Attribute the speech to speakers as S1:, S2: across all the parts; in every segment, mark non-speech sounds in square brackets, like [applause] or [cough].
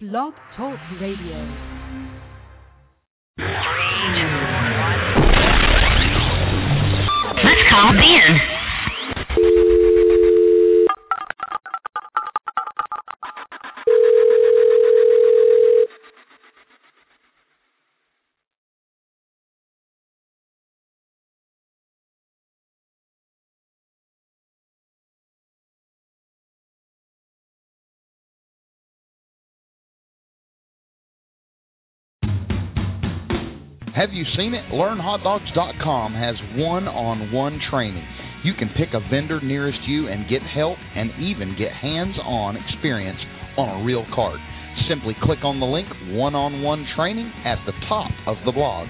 S1: Blog Talk Radio.
S2: Let's call Ben.
S3: Have you seen it? LearnHotDogs.com has one on one training. You can pick a vendor nearest you and get help and even get hands on experience on a real card. Simply click on the link One on One Training at the top of the blog.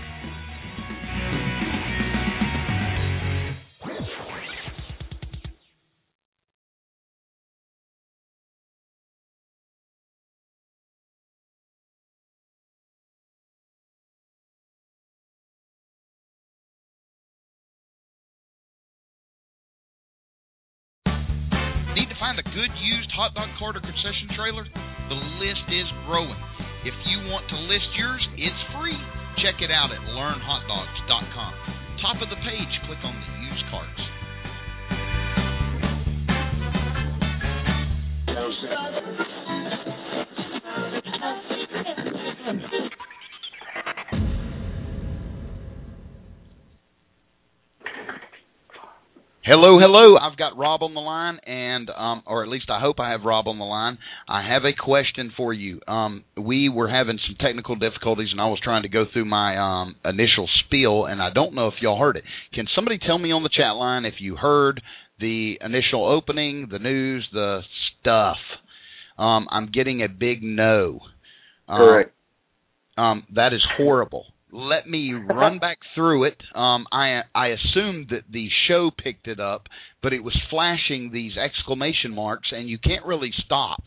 S3: Hot dog cart or concession trailer? The list is growing. If you want to list yours, it's free. Check it out at learnhotdogs.com. Top of the page, click on the used carts. Hello, hello. I've got Rob on the line, and um, or at least I hope I have Rob on the line. I have a question for you. Um, we were having some technical difficulties, and I was trying to go through my um, initial spiel, and I don't know if y'all heard it. Can somebody tell me on the chat line if you heard the initial opening, the news, the stuff? Um, I'm getting a big no. Um,
S4: Correct.
S3: um, that is horrible. Let me run [laughs] back through it. Um, I I assumed that the show picked it up, but it was flashing these exclamation marks, and you can't really stop.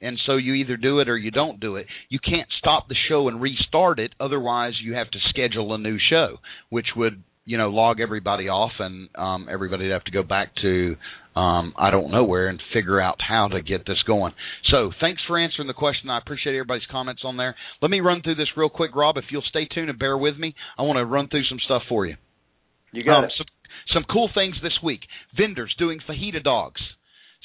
S3: And so you either do it or you don't do it. You can't stop the show and restart it, otherwise you have to schedule a new show, which would you know log everybody off, and um, everybody'd have to go back to um, I don't know where and figure out how to get this going. So thanks for answering the question. I appreciate everybody's comments on there. Let me run through this real quick, Rob. If you'll stay tuned and bear with me, I want to run through some stuff for you.
S4: You got
S3: Um,
S4: it.
S3: Some, some cool things this week. Vendors doing fajita dogs,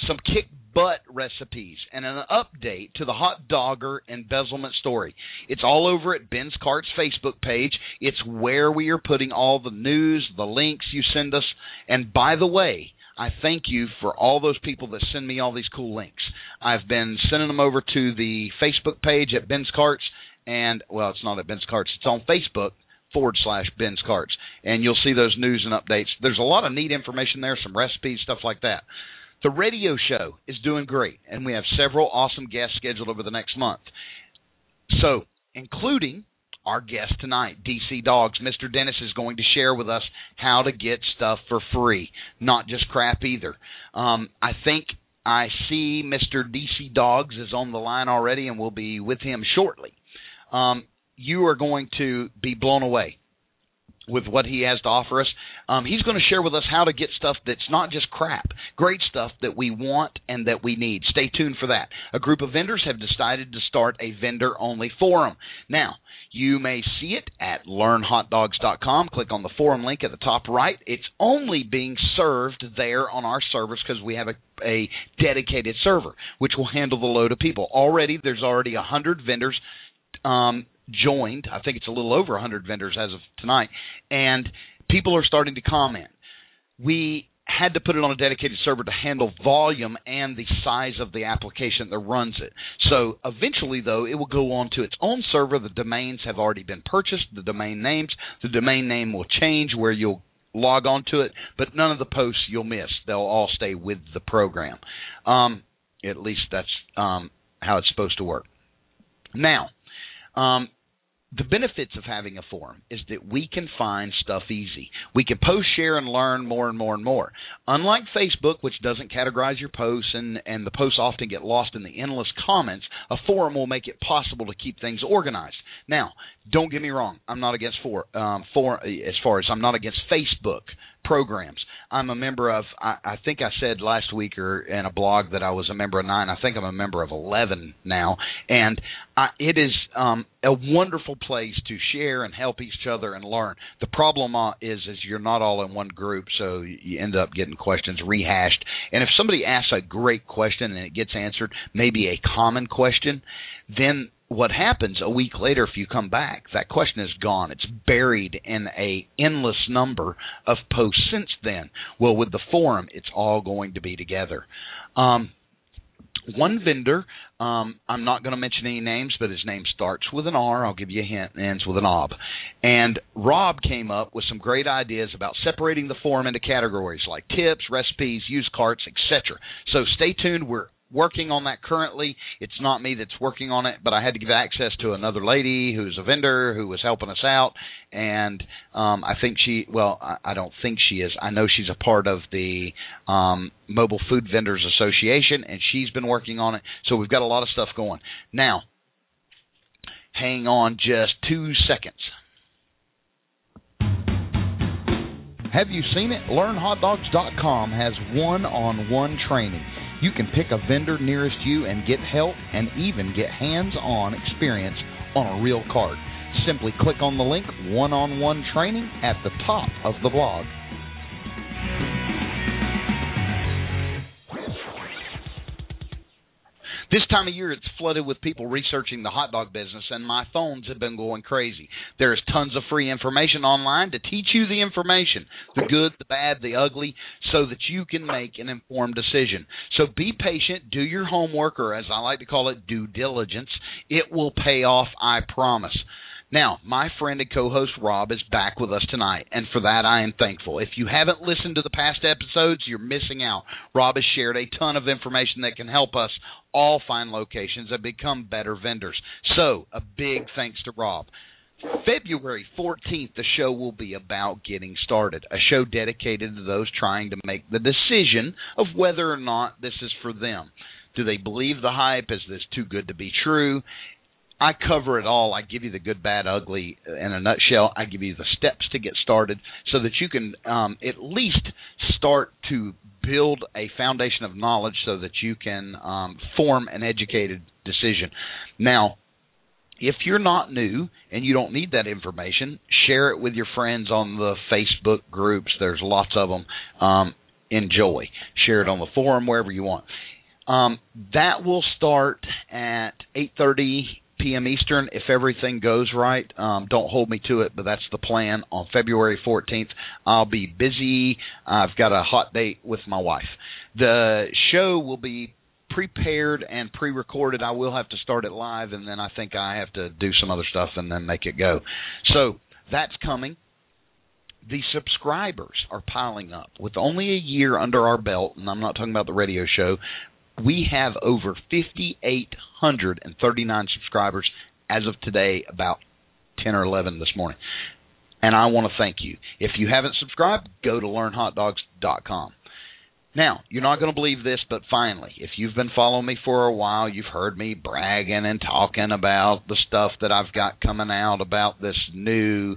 S3: some kick butt recipes, and an update to the hot dogger embezzlement story. It's all over at Ben's Carts Facebook page. It's where we are putting all the news, the links you send us. And by the way, I thank you for all those people that send me all these cool links. I've been sending them over to the Facebook page at Ben's Carts, and well, it's not at Ben's Carts. It's on Facebook forward slash Ben's Carts, and you'll see those news and updates. There's a lot of neat information there, some recipes, stuff like that. The radio show is doing great, and we have several awesome guests scheduled over the next month. So, including our guest tonight, DC Dogs. Mr. Dennis is going to share with us how to get stuff for free, not just crap either. Um, I think I see Mr. DC Dogs is on the line already, and we'll be with him shortly. Um, you are going to be blown away with what he has to offer us. Um, he's going to share with us how to get stuff that's not just crap, great stuff that we want and that we need. Stay tuned for that. A group of vendors have decided to start a vendor only forum. Now, you may see it at learnhotdogs.com. Click on the forum link at the top right. It's only being served there on our servers because we have a, a dedicated server which will handle the load of people. Already, there's already a hundred vendors um, joined. I think it's a little over 100 vendors as of tonight, and people are starting to comment. We had to put it on a dedicated server to handle volume and the size of the application that runs it. So eventually, though, it will go on to its own server. The domains have already been purchased, the domain names. The domain name will change where you'll log on to it, but none of the posts you'll miss. They'll all stay with the program. Um, at least that's um, how it's supposed to work. Now, um, the benefits of having a forum is that we can find stuff easy. We can post, share, and learn more and more and more. Unlike Facebook, which doesn't categorize your posts and, and the posts often get lost in the endless comments, a forum will make it possible to keep things organized. Now, don't get me wrong, I'm not against for, um, for as far as I'm not against Facebook programs. I'm a member of. I, I think I said last week or in a blog that I was a member of nine. I think I'm a member of eleven now, and I, it is um, a wonderful place to share and help each other and learn. The problem uh, is, is you're not all in one group, so you end up getting questions rehashed. And if somebody asks a great question and it gets answered, maybe a common question, then what happens a week later if you come back that question is gone. It's buried in a endless number of posts since then. Well with the forum it's all going to be together. Um, one vendor um, i'm not going to mention any names but his name starts with an r. I'll give you a hint and ends with an ob. And rob came up with some great ideas about separating the forum into categories like tips recipes used carts etc so stay tuned. We're working on that currently. It's not me that's working on it, but I had to give access to another lady who's a vendor who was helping us out, and um, I think she. Well, I, I don't think she is. I know she's a part of the um, Mobile Food Vendors Association, and she's been working on it. So we've got a lot of stuff going now. Hang on just two seconds. Have you seen it? LearnHotDogs.com has one on one training you can pick a vendor nearest you and get help and even get hands on experience on a real cart. Simply click on the link One on One Training at the top of the blog. This time of year, it's flooded with people researching the hot dog business, and my phones have been going crazy. There is tons of free information online to teach you the information the good, the bad, the ugly so that you can make an informed decision. So be patient, do your homework, or as I like to call it, due diligence. It will pay off, I promise. Now, my friend and co host Rob is back with us tonight, and for that I am thankful. If you haven't listened to the past episodes, you're missing out. Rob has shared a ton of information that can help us all find locations and become better vendors. So, a big thanks to Rob. February 14th, the show will be about getting started, a show dedicated to those trying to make the decision of whether or not this is for them. Do they believe the hype? Is this too good to be true? I cover it all. I give you the good, bad, ugly in a nutshell. I give you the steps to get started so that you can um, at least start to build a foundation of knowledge so that you can um, form an educated decision. Now, if you're not new and you don't need that information, share it with your friends on the Facebook groups. There's lots of them. Um, enjoy. Share it on the forum wherever you want. Um, that will start at 8:30 p.m. Eastern if everything goes right. Um, don't hold me to it, but that's the plan. On February 14th, I'll be busy. I've got a hot date with my wife. The show will be prepared and pre-recorded. I will have to start it live, and then I think I have to do some other stuff and then make it go. So that's coming. The subscribers are piling up. With only a year under our belt, and I'm not talking about the radio show, we have over 5,839 subscribers as of today, about 10 or 11 this morning. And I want to thank you. If you haven't subscribed, go to learnhotdogs.com. Now, you're not going to believe this, but finally, if you've been following me for a while, you've heard me bragging and talking about the stuff that I've got coming out about this new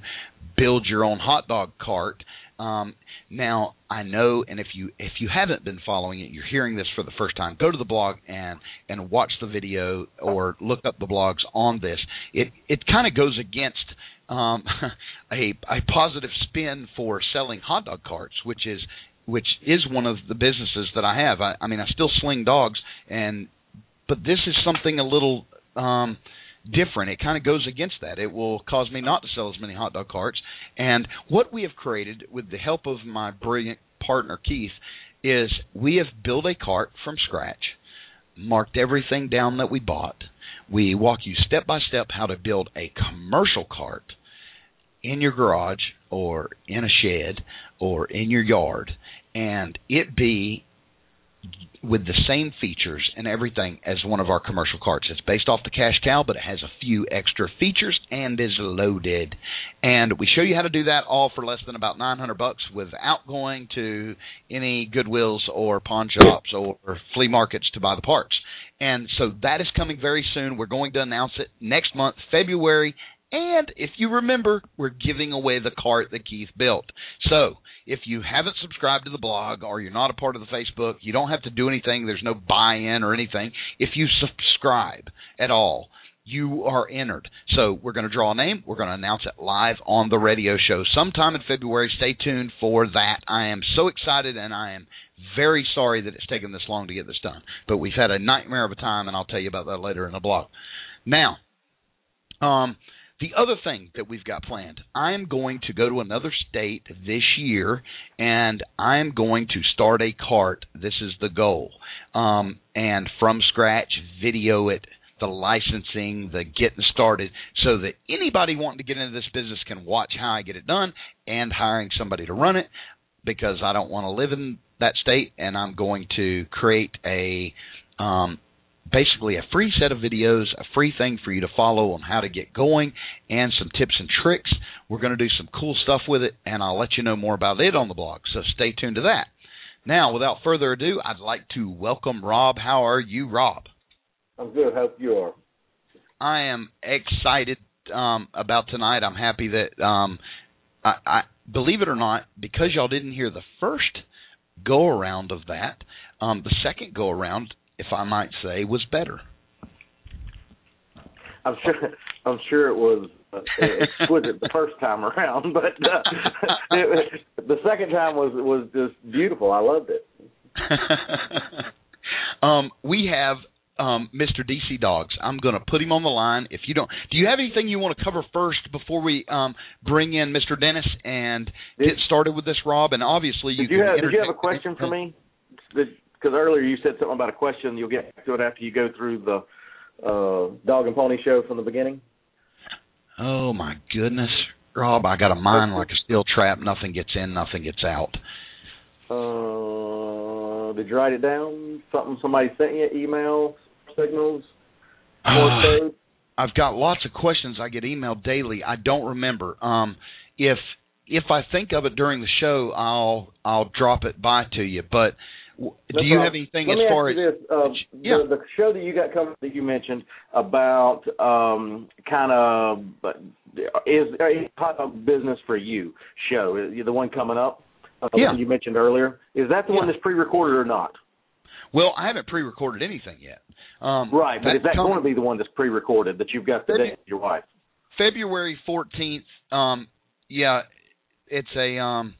S3: build your own hot dog cart. Um, now I know, and if you if you haven't been following it, you're hearing this for the first time. Go to the blog and and watch the video or look up the blogs on this. It it kind of goes against um, [laughs] a a positive spin for selling hot dog carts, which is which is one of the businesses that I have. I, I mean, I still sling dogs, and but this is something a little. Um, different. It kind of goes against that. It will cause me not to sell as many hot dog carts. And what we have created with the help of my brilliant partner Keith is we have built a cart from scratch, marked everything down that we bought. We walk you step by step how to build a commercial cart in your garage or in a shed or in your yard and it be with the same features and everything as one of our commercial carts. It's based off the cash cow, but it has a few extra features and is loaded. And we show you how to do that all for less than about 900 bucks without going to any Goodwills or pawn shops or flea markets to buy the parts. And so that is coming very soon. We're going to announce it next month, February And if you remember, we're giving away the cart that Keith built. So if you haven't subscribed to the blog or you're not a part of the Facebook, you don't have to do anything. There's no buy in or anything. If you subscribe at all, you are entered. So we're going to draw a name. We're going to announce it live on the radio show sometime in February. Stay tuned for that. I am so excited and I am very sorry that it's taken this long to get this done. But we've had a nightmare of a time and I'll tell you about that later in the blog. Now, um, the other thing that we've got planned, I am going to go to another state this year, and I am going to start a cart. This is the goal, um, and from scratch, video it, the licensing, the getting started, so that anybody wanting to get into this business can watch how I get it done, and hiring somebody to run it, because I don't want to live in that state, and I'm going to create a um, basically a free set of videos, a free thing for you to follow on how to get going, and some tips and tricks. We're going to do some cool stuff with it, and I'll let you know more about it on the blog. So stay tuned to that. Now, without further ado, I'd like to welcome Rob. How are you, Rob?
S4: I'm good. Hope you are.
S3: I am excited um, about tonight. I'm happy that um, I, I believe it or not, because y'all didn't hear the first go around of that. Um, the second go around, if I might say, was better.
S4: I'm sure. I'm sure it was uh, exquisite the first time around, [laughs] but uh, it, the second time was was just beautiful. I loved it. [laughs]
S3: um, we have um, Mr. DC Dogs. I'm going to put him on the line. If you don't, do you have anything you want to cover first before we um, bring in Mr. Dennis and
S4: Did-
S3: get started with this, Rob? And obviously, you
S4: Did you
S3: can
S4: have Did you have a question for me? Because earlier you said something about a question. You'll get to it after you go through the uh, dog and pony show from the beginning.
S3: Oh my goodness, Rob! I got a mind like a steel trap. Nothing gets in, nothing gets out.
S4: Uh, did you write it down? Something somebody sent you? Email signals? Code?
S3: I've got lots of questions I get emailed daily. I don't remember. Um, if if I think of it during the show, I'll I'll drop it by to you. But do you have anything
S4: Let
S3: as far as
S4: this. Uh,
S3: Yeah.
S4: the, the show that you got coming that you mentioned about um, kind of is, is hot dog business for you show the one coming up? Uh,
S3: Yeah.
S4: you mentioned earlier. Is that the one that's pre-recorded or not?
S3: Well, I haven't pre-recorded anything yet. Um,
S4: Right, but is that
S3: com-
S4: going to be the one that's pre-recorded that you've got today with your wife?
S3: February fourteenth? Um, yeah, it's a um,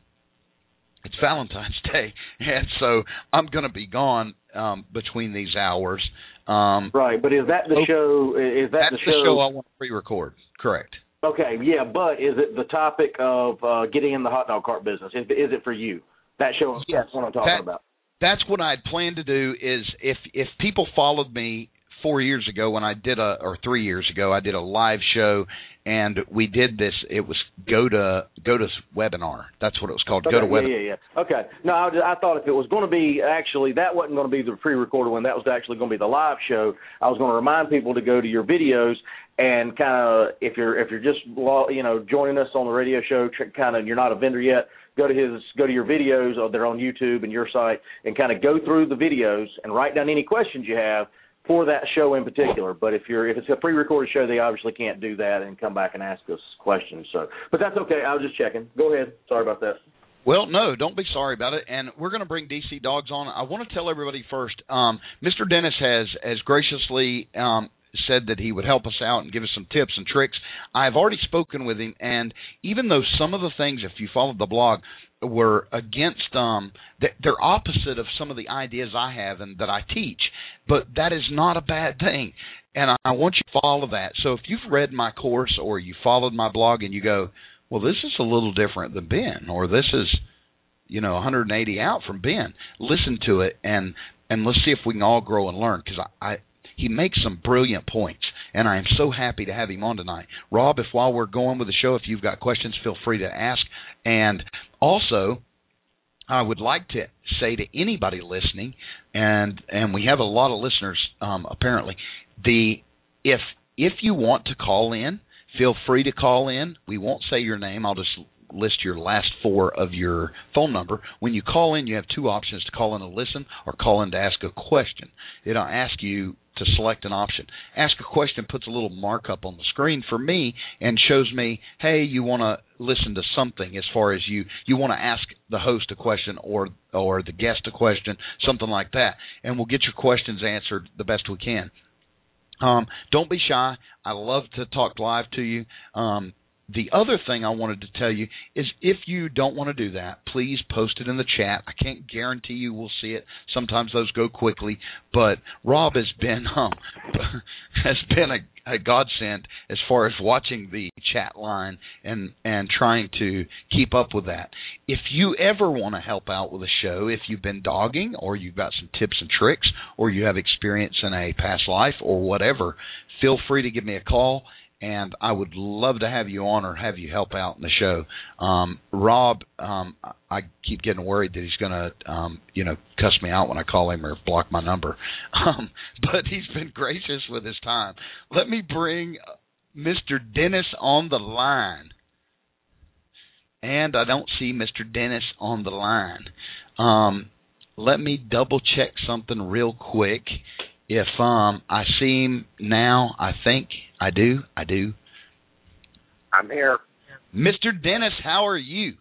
S3: it's Valentine's [laughs] Day, and so I'm going to be gone um, between these hours. Um,
S4: Right, but is that the
S3: Oh,
S4: show? Is that
S3: that's
S4: the show?
S3: I want to pre-record. Correct.
S4: Okay, yeah, but is it the topic of uh, getting in the hot dog cart business? Is, is it for you? That show is
S3: Yes.
S4: what I'm talking
S3: That-
S4: about.
S3: that's what I'd planned to do is if if people followed me four years ago when I did a or three years ago I did a live show and we did this it was go to go to webinar that's what it was called
S4: Okay,
S3: go to
S4: yeah,
S3: webinar
S4: yeah, yeah. Okay. No, I, was- I thought if it was going to be actually that wasn't going to be the pre-recorded one. That was actually going to be the live show. I was going to remind people to go to your videos and kind of if you're if you're just you know joining us on the radio show, kind of you're not a vendor yet. Go to his go to your videos. Or they're on YouTube and your site, and kind of go through the videos and write down any questions you have for that show in particular. But if you're if it's a pre-recorded show, they obviously can't do that and come back and ask us questions. So, but that's okay. I was just checking. Go ahead. Sorry about that.
S3: Well, no, don't be sorry about it. And we're going to bring DC Dogs on. I want to tell everybody first. Um, Mr. Dennis has has graciously um, said that he would help us out and give us some tips and tricks. I've already spoken with him, and even though some of the things, if you followed the blog, were against um they're opposite of some of the ideas I have and that I teach, but that is not a bad thing. And I, want you to follow that. So if you've read my course or you followed my blog and you go, well, this is a little different than Ben, or this is, you know, 180 out from Ben. Listen to it and and let's see if we can all grow and learn because I, I he makes some brilliant points, and I am so happy to have him on tonight. Rob, if while we're going with the show, if you've got questions, feel free to ask. And also, I would like to say to anybody listening, and and we have a lot of listeners um, apparently. The if if you want to call in, feel free to call in. We won't say your name. I'll just list your last four of your phone number. When you call in, you have two options to call in to listen or call in to ask a question. It'll ask you to select an option. Ask a question puts a little markup on the screen for me and shows me, hey, you want to listen to something as far as you you want to ask the host a question or or the guest a question, something like that, and we'll get your questions answered the best we can. Um, don't be shy. I love to talk live to you. Um, the other thing I wanted to tell you is if you don't want to do that, please post it in the chat. I can't guarantee you will see it. Sometimes those go quickly, but Rob has been um, [laughs] has been a, a godsend as far as watching the chat line and and trying to keep up with that. If you ever want to help out with a show, if you've been dogging or you've got some tips and tricks or you have experience in a past life or whatever, feel free to give me a call and I would love to have you on or have you help out in the show. Um, Rob, um, I keep getting worried that he's going to, um, you know, cuss me out when I call him or block my number. [laughs] Um, but he's been gracious with his time. Let me bring Mr. Dennis on the line. And I don't see Mr. Dennis on the line. Um, let me double check something real quick if um I see him now, I think I do. I do.
S5: I'm here.
S3: Mr. Dennis, how are you?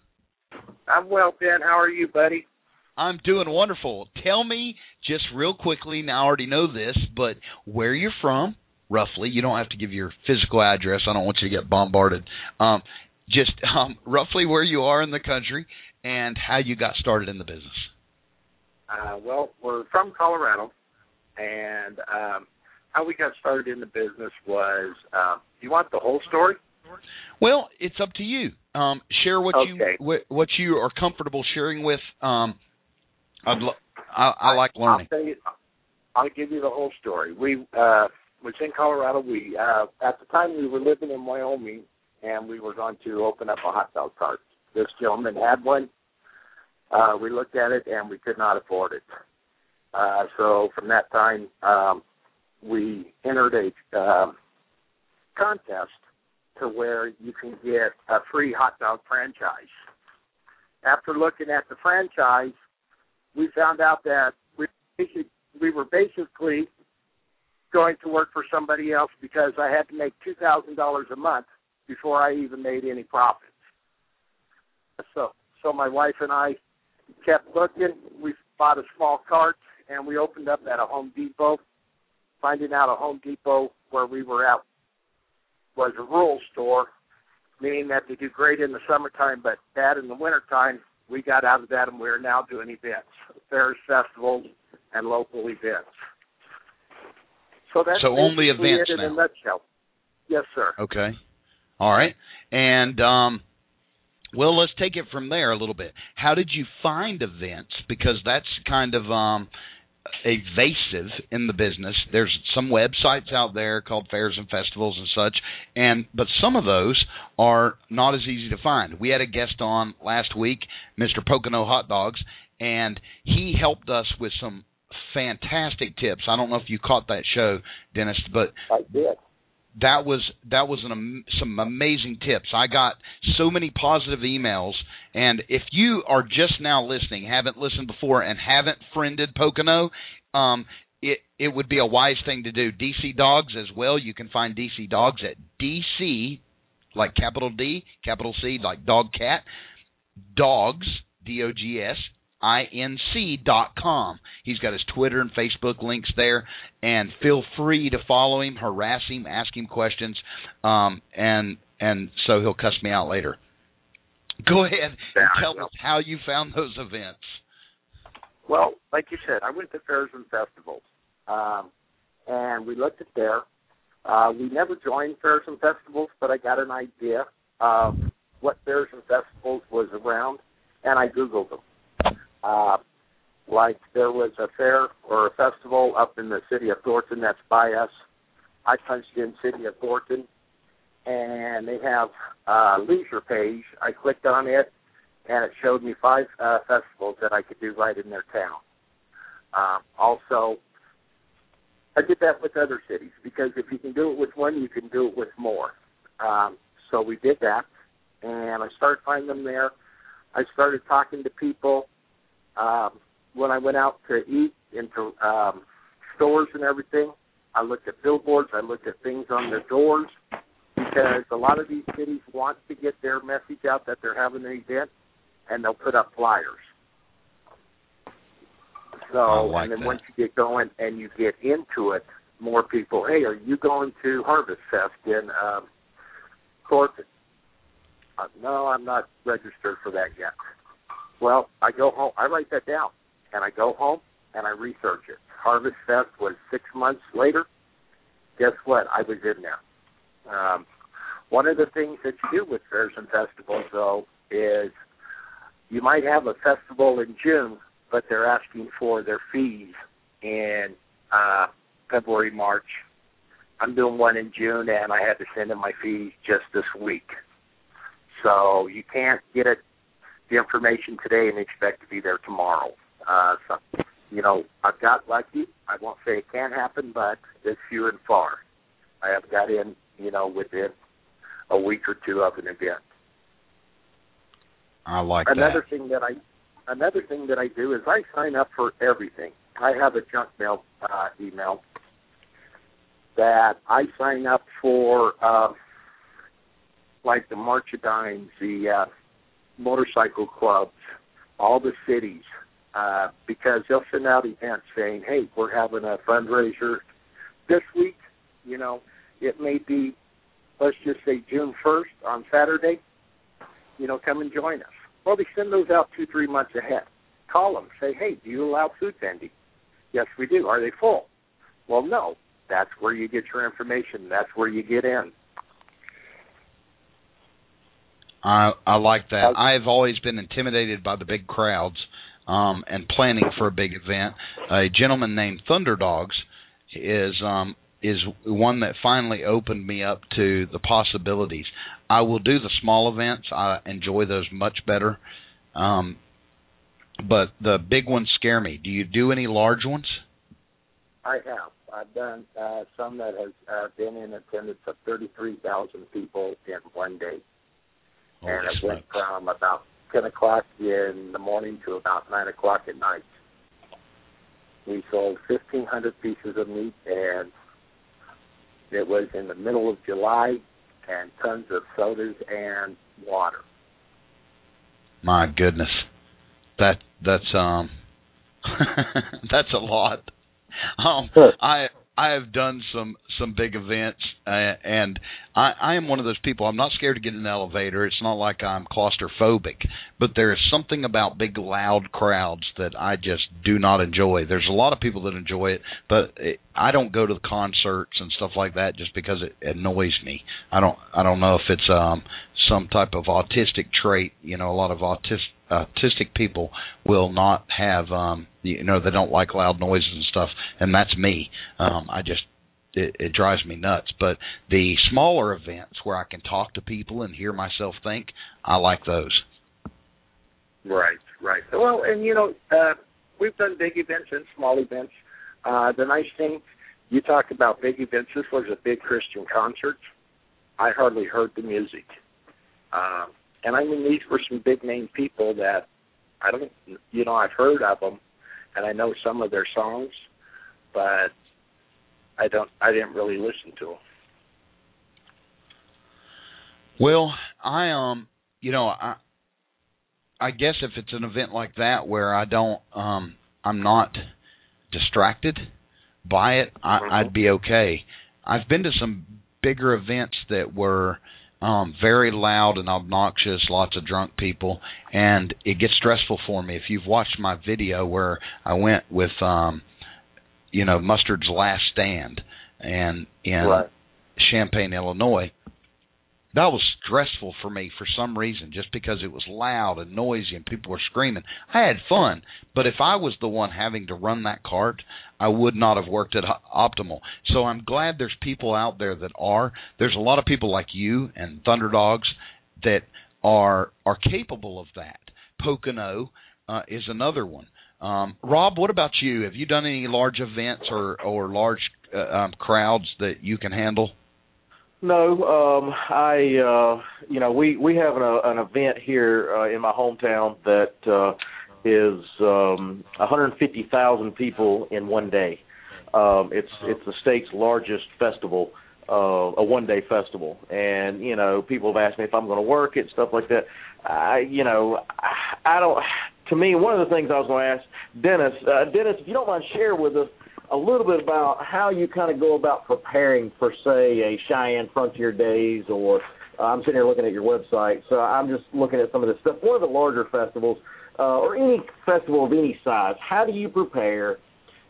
S5: I'm well, Ben. How are you, buddy?
S3: I'm doing wonderful. Tell me just real quickly, now I already know this, but where you're from, roughly. You don't have to give your physical address. I don't want you to get bombarded. Um, just [laughs] um, roughly where you are in the country and how you got started in the business.
S5: Uh, well, we're from Colorado, and um, how we got started in the business was. Um, you want the whole story?
S3: Well, it's up to you. Um, share what
S5: Okay.
S3: you what, what you are comfortable sharing with. Um, I'd lo- I, I like learning.
S5: I'll, you, I'll give you the whole story. We uh, was in Colorado. We uh, at the time we were living in Wyoming, and we were going to open up a hot dog cart. This gentleman had one. Uh, we looked at it and we could not afford it. Uh, so from that time, um, we entered a um, contest to where you can get a free hot dog franchise. After looking at the franchise, we found out that we we were basically going to work for somebody else because I had to make two thousand dollars a month before I even made any profits. So so my wife and I kept looking. We bought a small cart and we opened up at a Home Depot. Finding out a Home Depot where we were at was a rural store, meaning that they do great in the summertime but bad in the wintertime. We got out of that and we are now doing events, fairs, festivals, and local events. So that's
S3: So only events
S5: it in a
S3: now.
S5: nutshell. Yes, sir.
S3: Okay. All right. And um well, let's take it from there a little bit. How did you find events because that's kind of um evasive in the business. There's some websites out there called fairs and festivals and such, and but some of those are not as easy to find. We had a guest on last week, Mr. Pocono Hot Dogs, and he helped us with some fantastic tips. I don't know if you caught that show, Dennis, but
S5: I did.
S3: That was that was an, some amazing tips. I got so many positive emails, and if you are just now listening, haven't listened before, and haven't friended Pocono, um, it it would be a wise thing to do. DC Dogs as well. You can find DC Dogs at DC, like capital D, capital C, like dog cat, dogs D O G S I N C dot com. He's got his Twitter and Facebook links there, and feel free to follow him, harass him, ask him questions, um, and and so he'll cuss me out later. Go ahead and tell us how you found those events.
S5: Well, like you said, I went to fairs and festivals, um, and we looked at there. Uh, we never joined fairs and festivals, but I got an idea of what fairs and festivals was around, and I googled them. Uh, like there was a fair or a festival up in the city of Thornton that's by us. I punched in city of Thornton, and they have a leisure page. I clicked on it, and it showed me five uh, festivals that I could do right in their town. Um, also, I did that with other cities because if you can do it with one, you can do it with more. Um, so we did that, and I started finding them there. I started talking to people. Um, when I went out to eat into um, stores and everything, I looked at billboards. I looked at things on their doors because a lot of these cities want to get their message out that they're having an event, and they'll put up flyers. So,
S3: like
S5: and then
S3: that.
S5: once you get going and you get into it, more people, hey, are you going to Harvest Fest in um, Corpus? Uh, no, I'm not registered for that yet. Well, I go home. I write that down, and I go home and I research it. Harvest Fest was six months later. Guess what? I was in there. Um, one of the things that you do with fairs and festivals, though, is you might have a festival in June, but they're asking for their fees in uh, February, March. I'm doing one in June, and I had to send in my fees just this week. So you can't get it the information today and expect to be there tomorrow. Uh, so, you know, I've got lucky. I won't say it can't happen, but it's few and far. I have got in, you know, within a week or two of an event.
S3: I like
S5: another thing that I another thing that I do is I sign up for everything. I have a junk mail uh, email that I sign up for, uh, like the March of Dimes, the uh, motorcycle clubs, all the cities, uh, because they'll send out events saying, "Hey, we're having a fundraiser this week." You know, it may be, let's just say June first on Saturday. You know, come and join us. Well, they send those out two, three months ahead. Call them, say, "Hey, do you allow food vending?" Yes, we do. Are they full? Well, no. That's where you get your information. That's where you get in.
S3: I I like that. I've always been intimidated by the big crowds um and planning for a big event. A gentleman named Thunderdogs is um is one that finally opened me up to the possibilities. I will do the small events. I enjoy those much better. Um but the big ones scare me. Do you do any large ones?
S5: I have. I've done uh, some that has uh, been in attendance of 33,000 people in one day. And it went from about 10 o'clock in the morning to about 9 o'clock at night. We sold 1,500 pieces of meat, and it was in the middle of July, and tons of sodas and water.
S3: My goodness, that that's um [laughs] that's a lot. Um, I I have done some some big events, uh, and I I am one of those people. I'm not scared to get in an elevator. It's not like I'm claustrophobic, but there is something about big loud crowds that I just do not enjoy. There's a lot of people that enjoy it, but it, I don't go to the concerts and stuff like that just because it annoys me. I don't I don't know if it's um some type of autistic trait. You know, a lot of autistic autistic people will not have um you know they don't like loud noises and stuff and that's me um i just it, it drives me nuts but the smaller events where i can talk to people and hear myself think i like those
S5: Right, right. Well, and you know, uh, we've done big events and small events. Uh, the nice thing, you talk about big events. This was a big Christian concert. I hardly heard the music. Um, and I mean, these were some big name people that I don't, you know, I've heard of them, and I know some of their songs, but I don't, I didn't really listen to them.
S3: well i um you know i i guess if it's an event like that where i don't um i'm not distracted by it I,
S5: Mhm.
S3: i'd be okay i've been to some bigger events that were um very loud and obnoxious lots of drunk people and it gets stressful for me if you've watched my video where i went with um you know mustard's last stand and in
S5: Right.
S3: champaign illinois that was stressful for me for some reason just because it was loud and noisy and people were screaming. I had fun but if i was the one having to run that cart i would not have worked at optimal. So i'm glad there's people out there that are. There's a lot of people like you and thunderdogs that are are capable of that. Pocono uh, is another one. Um, rob what about you? Have you done any large events or or large uh, um, crowds that you can handle
S4: No, um, I uh, you know we we have an, an event here uh, in my hometown that uh, is um, 150,000 people in one day. Um, it's it's the state's largest festival, uh, a one day festival, and you know people have asked me if I'm going to work it, stuff like that. I you know I, I don't. To me, one of the things I was going to ask Dennis, uh, Dennis, if you don't mind, share with us a little bit about how you kind of go about preparing for, say, a Cheyenne Frontier Days, or uh, I'm sitting here looking at your website, so I'm just looking at some of this stuff. One of the larger festivals, uh, or any festival of any size, how do you prepare?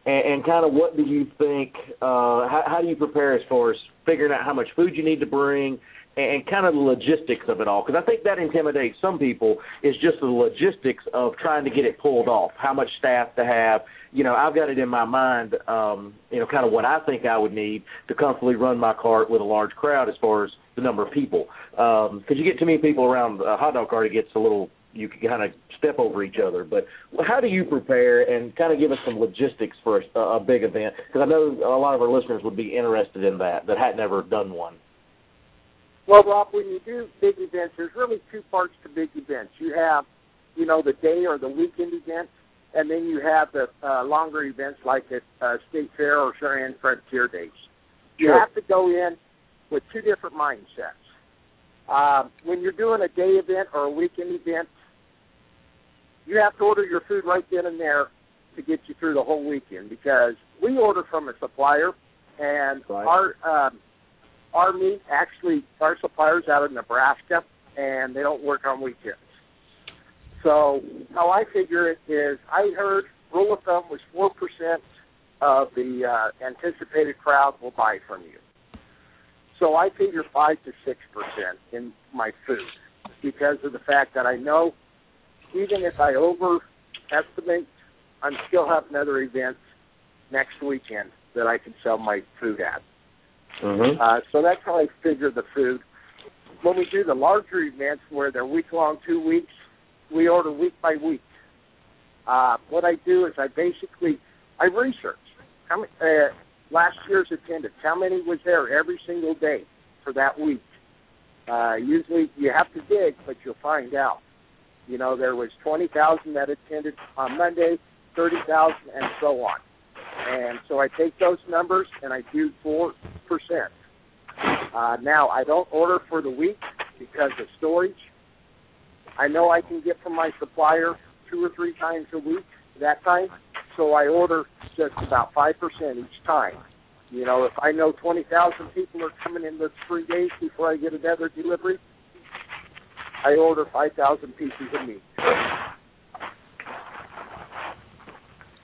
S4: And, and kind of what do you think? Uh, how, how do you prepare as far as figuring out how much food you need to bring, and kind of the logistics of it all because I think that intimidates some people is just the logistics of trying to get it pulled off, how much staff to have. You know, I've got it in my mind, um, you know, kind of what I think I would need to comfortably run my cart with a large crowd as far as the number of people. Because um, you get too many people around a hot dog cart, it gets a little you can kind of step over each other. But how do you prepare and kind of give us some logistics for a, a big event? Because I know a lot of our listeners would be interested in that that had never done one.
S5: Well, Rob, when you do big events, there's really two parts to big events. You have, you know, the day or the weekend events, and then you have the uh, longer events like at uh, State Fair or Cheyenne Frontier Days. You
S4: Sure.
S5: have to go in with two different mindsets. Um, when you're doing a day event or a weekend event, you have to order your food right then and there to get you through the whole weekend because we order from a supplier, and
S4: Right.
S5: our um, our meat actually our suppliers out of Nebraska, and they don't work on weekends. So how I figure it is, I heard rule of thumb was four percent of the uh, anticipated crowd will buy from you. So I figure five to six percent in my food because of the fact that I know even if I overestimate, I'm still having other events next weekend that I can sell my food at.
S4: Mm-hmm.
S5: Uh, so that's how I figure the food. When we do the larger events where they're week long, two weeks, we order week by week. Uh, what I do is I basically I research how uh, last year's attendance, how many was there every single day for that week. Uh, usually you have to dig, but you'll find out. You know, there was twenty thousand that attended on Monday, thirty thousand, and so on. And so I take those numbers and I do four percent. Uh, now I don't order for the week because of storage. I know I can get from my supplier two or three times a week that time, so I order just about five percent each time. You know, if I know twenty thousand people are coming in those three days before I get another delivery, I order five thousand pieces of meat.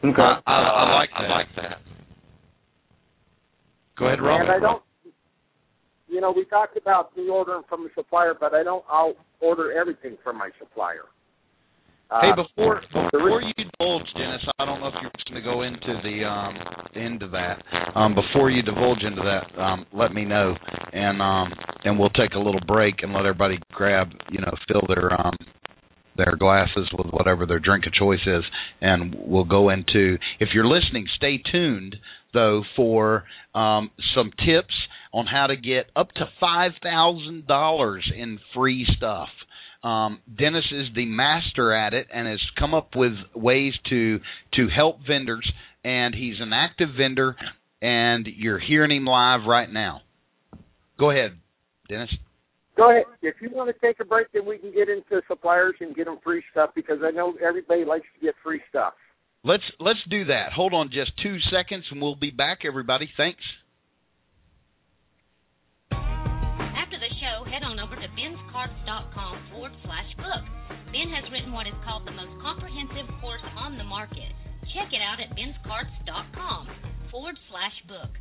S4: Okay.
S3: I, I, I like that. I like that. Go ahead, Rob.
S5: And I don't, you know, we talked about me ordering from a supplier, but I don't. I'll order everything from my supplier.
S3: Hey,
S5: Uh,
S3: before before you divulge, Dennis, I don't know if you're going to go into the um into that. Um, before you divulge into that, um, let me know, and um, and we'll take a little break and let everybody grab, you know, fill their um their glasses with whatever their drink of choice is, and we'll go into. If you're listening, stay tuned though for um, some tips on how to get up to five thousand dollars in free stuff. Um, Dennis is the master at it and has come up with ways to to help vendors. And he's an active vendor, and you're hearing him live right now. Go ahead, Dennis.
S5: Go ahead. If you want to take a break, then we can get into suppliers and get them free stuff because I know everybody likes to get free stuff.
S3: Let's let's do that. Hold on just two seconds, and we'll be back. Everybody, thanks.
S2: After the show, head on over to benscarts.com forward slash book. Ben has written what is called the most comprehensive course on the market. Check it out at benscarts.com forward slash book.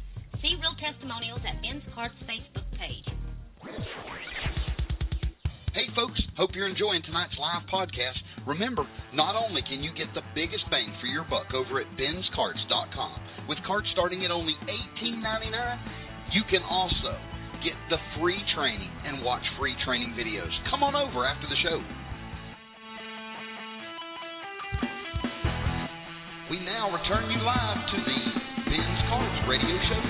S2: See real testimonials at Ben's Carts Facebook page.
S3: Hey, folks, hope you're enjoying tonight's live podcast. Remember, not only can you get the biggest bang for your buck over at benscarts.com, with carts starting at only $18.99, you can also get the free training and watch free training videos. Come on over after the show. We now return you live to the Ben's Carts radio show.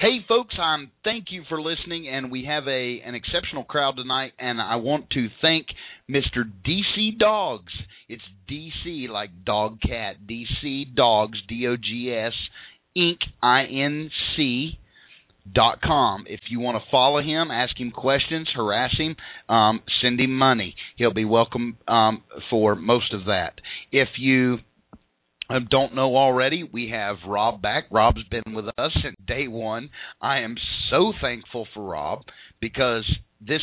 S3: Hey, folks, I'm thank you for listening, and we have a an exceptional crowd tonight, and I want to thank Mr. DC Dogs. It's DC like dog cat, DC Dogs, D O G S Inc. I N C dot com. If you want to follow him, ask him questions, harass him, um, send him money. He'll be welcome um, for most of that. If you um, don't know already, we have Rob back. Rob's been with us since day one. I am so thankful for Rob because this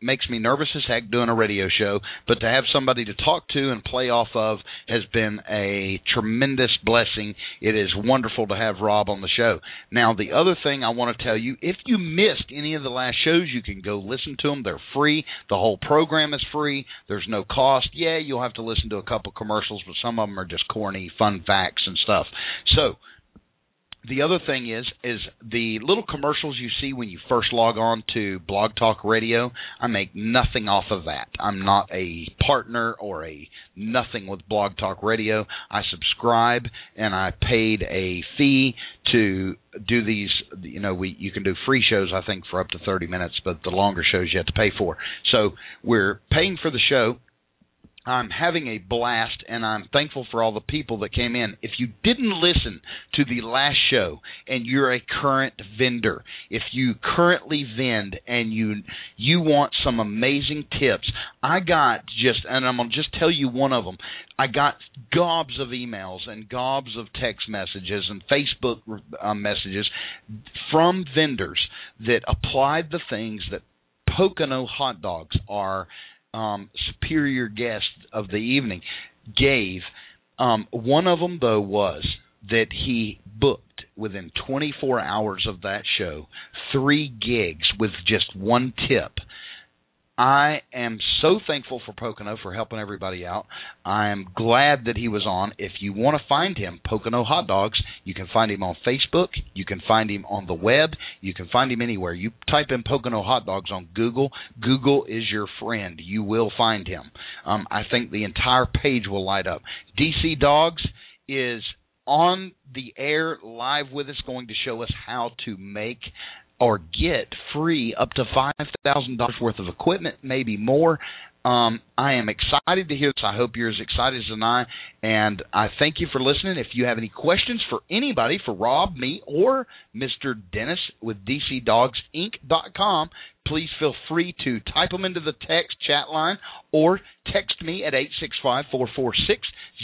S3: makes me nervous as heck doing a radio show, but to have somebody to talk to and play off of has been a tremendous blessing. It is wonderful to have Rob on the show. Now, the other thing I want to tell you, if you missed any of the last shows, you can go listen to them. They're free. The whole program is free. There's no cost. Yeah, you'll have to listen to a couple commercials, but some of them are just corny, fun facts and stuff. So, the other thing is is the little commercials you see when you first log on to Blog Talk Radio. I make nothing off of that. I'm not a partner or a nothing with Blog Talk Radio. I subscribe and I paid a fee to do these. You know, we you can do free shows I think for up to 30 minutes, but the longer shows you have to pay for. So we're paying for the show I'm having a blast and I'm thankful for all the people that came in. If you didn't listen to the last show and you're a current vendor, if you currently vend and you you want some amazing tips, I got just and I'm going to just tell you one of them. I got gobs of emails and gobs of text messages and Facebook uh, messages from vendors that applied the things that Pocono hot dogs are um, superior guest of the evening gave. Um, one of them, though, was that he booked within 24 hours of that show three gigs with just one tip I am so thankful for Pocono for helping everybody out. I'm glad that he was on. If you want to find him, Pocono Hot Dogs, you can find him on Facebook. You can find him on the web. You can find him anywhere. You type in Pocono Hot Dogs on Google. Google is your friend. You will find him. Um, I think the entire page will light up. DC Dogs is on the air live with us, going to show us how to make or get free up to five thousand dollars worth of equipment, maybe more. Um, I am excited to hear this. I hope you're as excited as I, am. and I thank you for listening. If you have any questions for anybody, for Rob, me, or Mr. Dennis with DCDogsInc.com, please feel free to type them into the text chat line or text me at eight six five four four six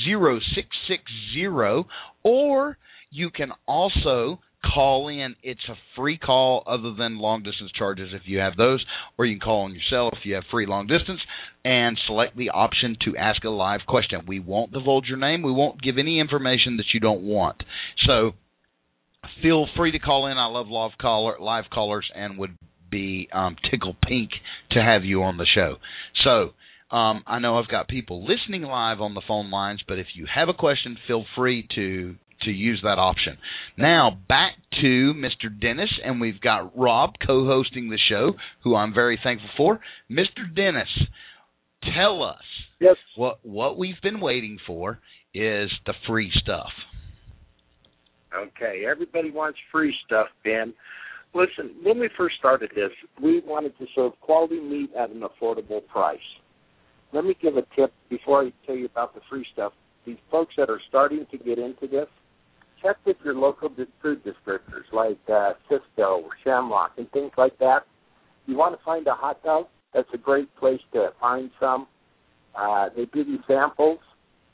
S3: zero six six zero, or you can also call in. It's a free call other than long distance charges if you have those, or you can call on yourself if you have free long distance and select the option to ask a live question. We won't divulge your name. We won't give any information that you don't want. So feel free to call in. I love live caller live callers and would be um, tickle pink to have you on the show. So um, I know I've got people listening live on the phone lines, but if you have a question, feel free to to use that option. Now back to Mr. Dennis, and we've got Rob co-hosting the show, who I'm very thankful for. Mr. Dennis, tell us
S5: yes.
S3: what what we've been waiting for is the free stuff.
S5: Okay, everybody wants free stuff, Ben. Listen, when we first started this, we wanted to serve quality meat at an affordable price. Let me give a tip before I tell you about the free stuff. These folks that are starting to get into this, check with your local food distributors like uh, Sysco or Shamrock and things like that. You want to find a hot dog? That's a great place to find some. Uh, they give you samples,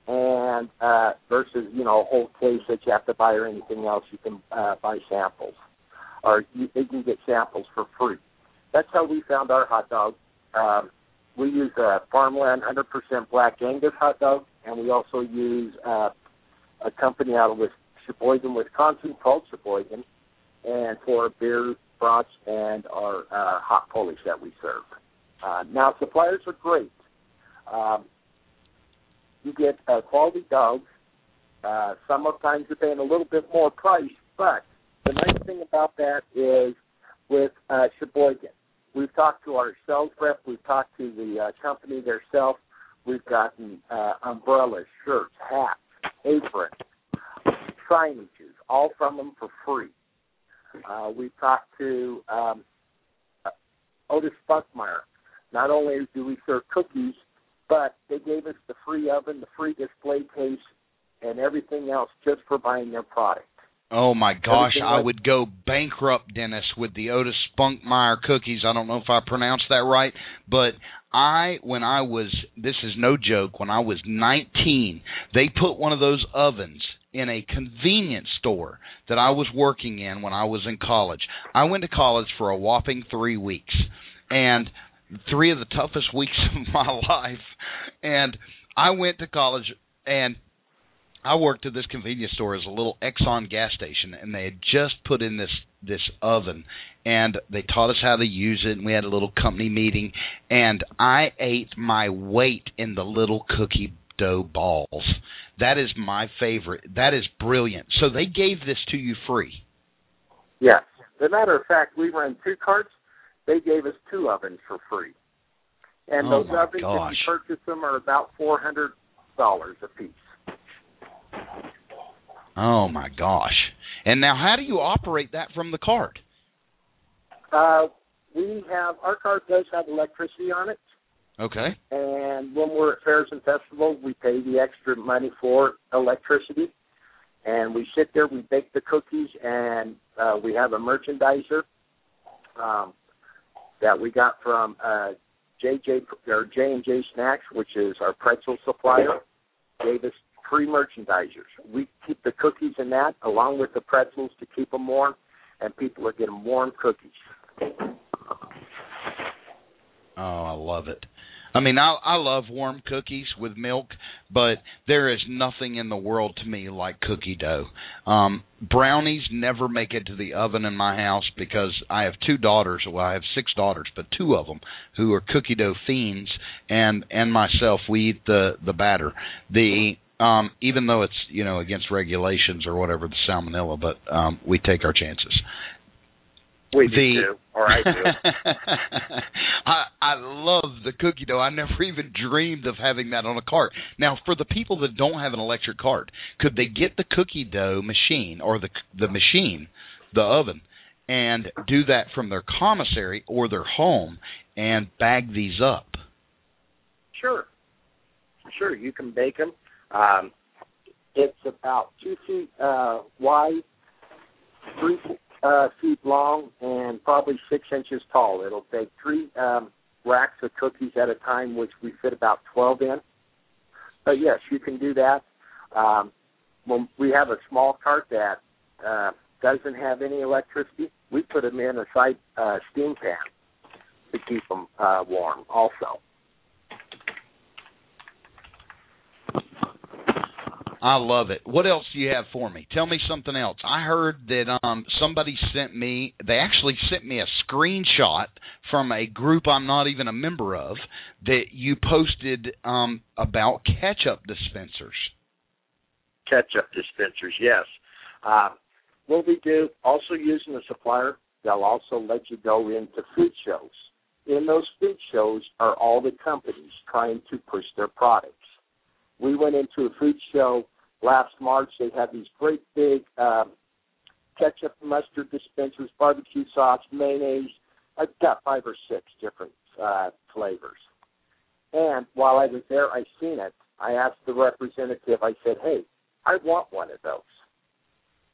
S5: and uh, versus you know a whole case that you have to buy or anything else, you can uh, buy samples, or you, you can get samples for free. That's how we found our hot dog. Um, we use a farmland 100% black Angus hot dog, and we also use uh, a company out of Sheboygan, Wisconsin, called Sheboygan, and for beer, brats, and our uh, hot Polish that we serve. Uh, now, suppliers are great. Um, you get uh, quality dogs. Uh, sometimes you're paying a little bit more price, but the nice thing about that is with uh, Sheboygan, we've talked to our sales rep, we've talked to the uh, company themselves, we've gotten uh, umbrellas, shirts, hats, aprons, signages, all from them for free. Uh, we talked to um, Otis Spunkmeyer. Not only do we serve cookies, but they gave us the free oven, the free display case, and everything else just for buying their product.
S3: Oh my gosh,
S5: Everything
S3: I
S5: like-
S3: would go bankrupt, Dennis, with the Otis Spunkmeyer cookies. I don't know if I pronounced that right, but I, when I was, this is no joke, when I was 19, they put one of those ovens in a convenience store that I was working in when I was in college. I went to college for a whopping three weeks, and three of the toughest weeks [laughs] of my life. And I went to college and I worked at this convenience store as a little Exxon gas station, and they had just put in this this oven, and they taught us how to use it, and we had a little company meeting, and I ate my weight in the little cookie dough balls. That is my favorite. That is brilliant. So they gave this to you free.
S5: Yes. As a matter of fact, we ran two carts. They gave us two ovens for free. And
S3: Oh,
S5: those ovens,
S3: gosh.
S5: if you purchase them, are about four hundred dollars a piece.
S3: Oh my gosh! And now, how do you operate that from the cart?
S5: Uh, we have our cart does have electricity on it,
S3: Okay.
S5: and when we're at fairs and festivals, we pay the extra money for electricity. And we sit there, we bake the cookies, and uh, we have a merchandiser um, that we got from uh, JJ or J and J Snacks, which is our pretzel supplier. Gave us free merchandisers. We keep the cookies in that along with the pretzels to keep them warm, and people are getting warm cookies.
S3: Oh, I love it. I mean, I I love warm cookies with milk, but there is nothing in the world to me like cookie dough. Um brownies never make it to the oven in my house because I have two daughters. Well, I have six daughters, but two of them who are cookie dough fiends, and and myself, we eat the the batter. The um even though it's you know against regulations or whatever the salmonella, but um we take our chances.
S5: We do
S3: The-
S5: too, or I do. [laughs]
S3: I I love the cookie dough. I never even dreamed of having that on a cart. Now, for the people that don't have an electric cart, could they get the cookie dough machine or the the machine, the oven, and do that from their commissary or their home and bag these up?
S5: Sure, sure. You can bake them. Um, it's about two feet uh, wide, three uh, feet long, and probably six inches tall. It'll bake three um, racks of cookies at a time, which we fit about twelve in. But yes, you can do that. Um, when we have a small cart that uh, doesn't have any electricity, we put them in a side uh, steam pan to keep them uh, warm. Also.
S3: I love it. What else do you have for me? Tell me something else. I heard that um somebody sent me they actually sent me a screenshot from a group I'm not even a member of that you posted um about ketchup dispensers.
S5: ketchup dispensers, yes. Uh, what we do, also using a supplier, they'll also let you go into food shows. In those food shows are all the companies trying to push their products. We went into a food show last March. They had these great big um, ketchup, mustard dispensers, barbecue sauce, mayonnaise. I've got five or six different uh, flavors. And while I was there, I seen it. I asked the representative. I said, "Hey, I want one of those.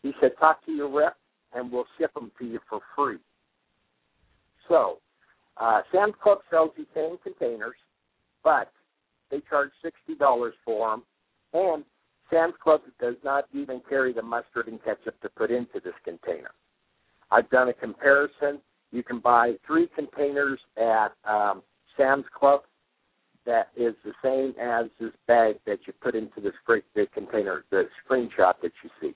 S5: He said, talk to your rep and we'll ship them to you for free. So, uh, Sam's Club sells these same containers, but they charge $60 for them. And Sam's Club does not even carry the mustard and ketchup to put into this container. I've done a comparison. You can buy three containers at um, Sam's Club that is the same as this bag that you put into this great big container, the screenshot that you see.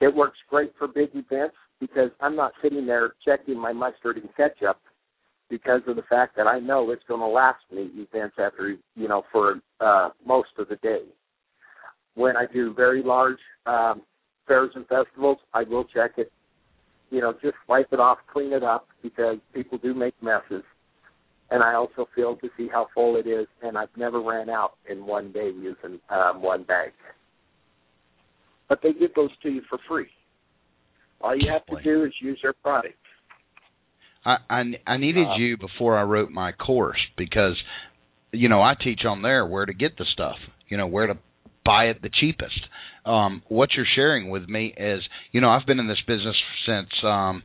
S5: It works great for big events because I'm not sitting there checking my mustard and ketchup because of the fact that I know it's going to last me events after, you know, for uh, most of the day. When I do very large um, fairs and festivals, I will check it, you know, just wipe it off, clean it up because people do make messes and I also feel to see how full it is, and I've never ran out in one day using um, one bag. But they give those to you for free. All you have to do is use their product.
S3: I I, I needed
S5: Uh,
S3: you before I wrote my course because you know I teach on there where to get the stuff, you know where to buy it the cheapest. Um, what you're sharing with me is, you know, I've been in this business since, um,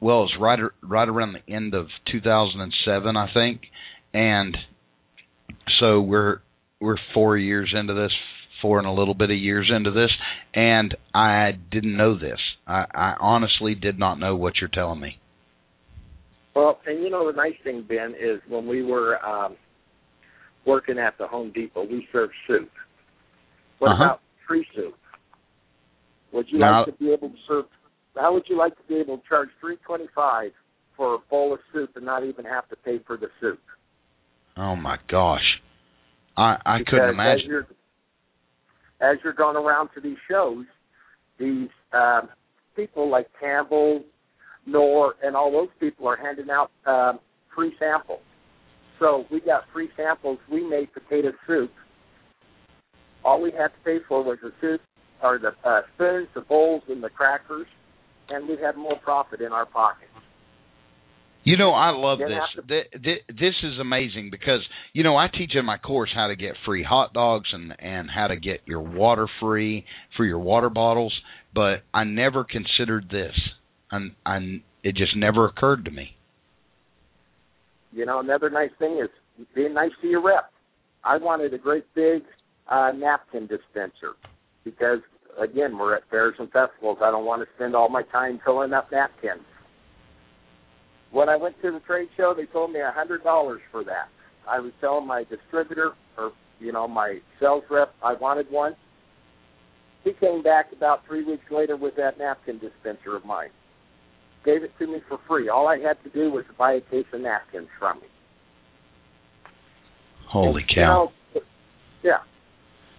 S3: well, it's right right around the end of 2007, I think, and so we're we're four years into this, four and a little bit of years into this, and I didn't know this. I, I honestly did not know what you're telling me.
S5: Well, and you know the nice thing, Ben, is when we were um, working at the Home Depot, we served soup. What
S3: Uh-huh.
S5: about free soup? Would you
S3: Now-
S5: like to be able to serve? How would you like to be able to charge three twenty-five for a bowl of soup and not even have to pay for the soup?
S3: Oh my gosh, I I
S5: Because
S3: couldn't
S5: As
S3: imagine.
S5: you're, as you're going around to these shows, these um, people like Campbell, Knorr, and all those people are handing out um, free samples. So we got free samples. We made potato soup. All we had to pay for was the soup, or the uh, spoons, the bowls, and the crackers, and we had more profit in our pockets.
S3: You know, I love this.
S5: after-
S3: Th- th- This is amazing because you know I teach in my course how to get free hot dogs and and how to get your water free for your water bottles, but I never considered this, and and it just never occurred to me.
S5: You know, another nice thing is being nice to your rep. I wanted a great big uh, napkin dispenser because, again, we're at fairs and festivals. I don't want to spend all my time filling up napkins. When I went to the trade show, they told me a hundred dollars for that. I was telling my distributor or you know my sales rep I wanted one. He came back about three weeks later with that napkin dispenser of mine. Gave it to me for free. All I had to do was buy a case of napkins from me.
S3: Holy
S5: And,
S3: cow!
S5: You know, yeah.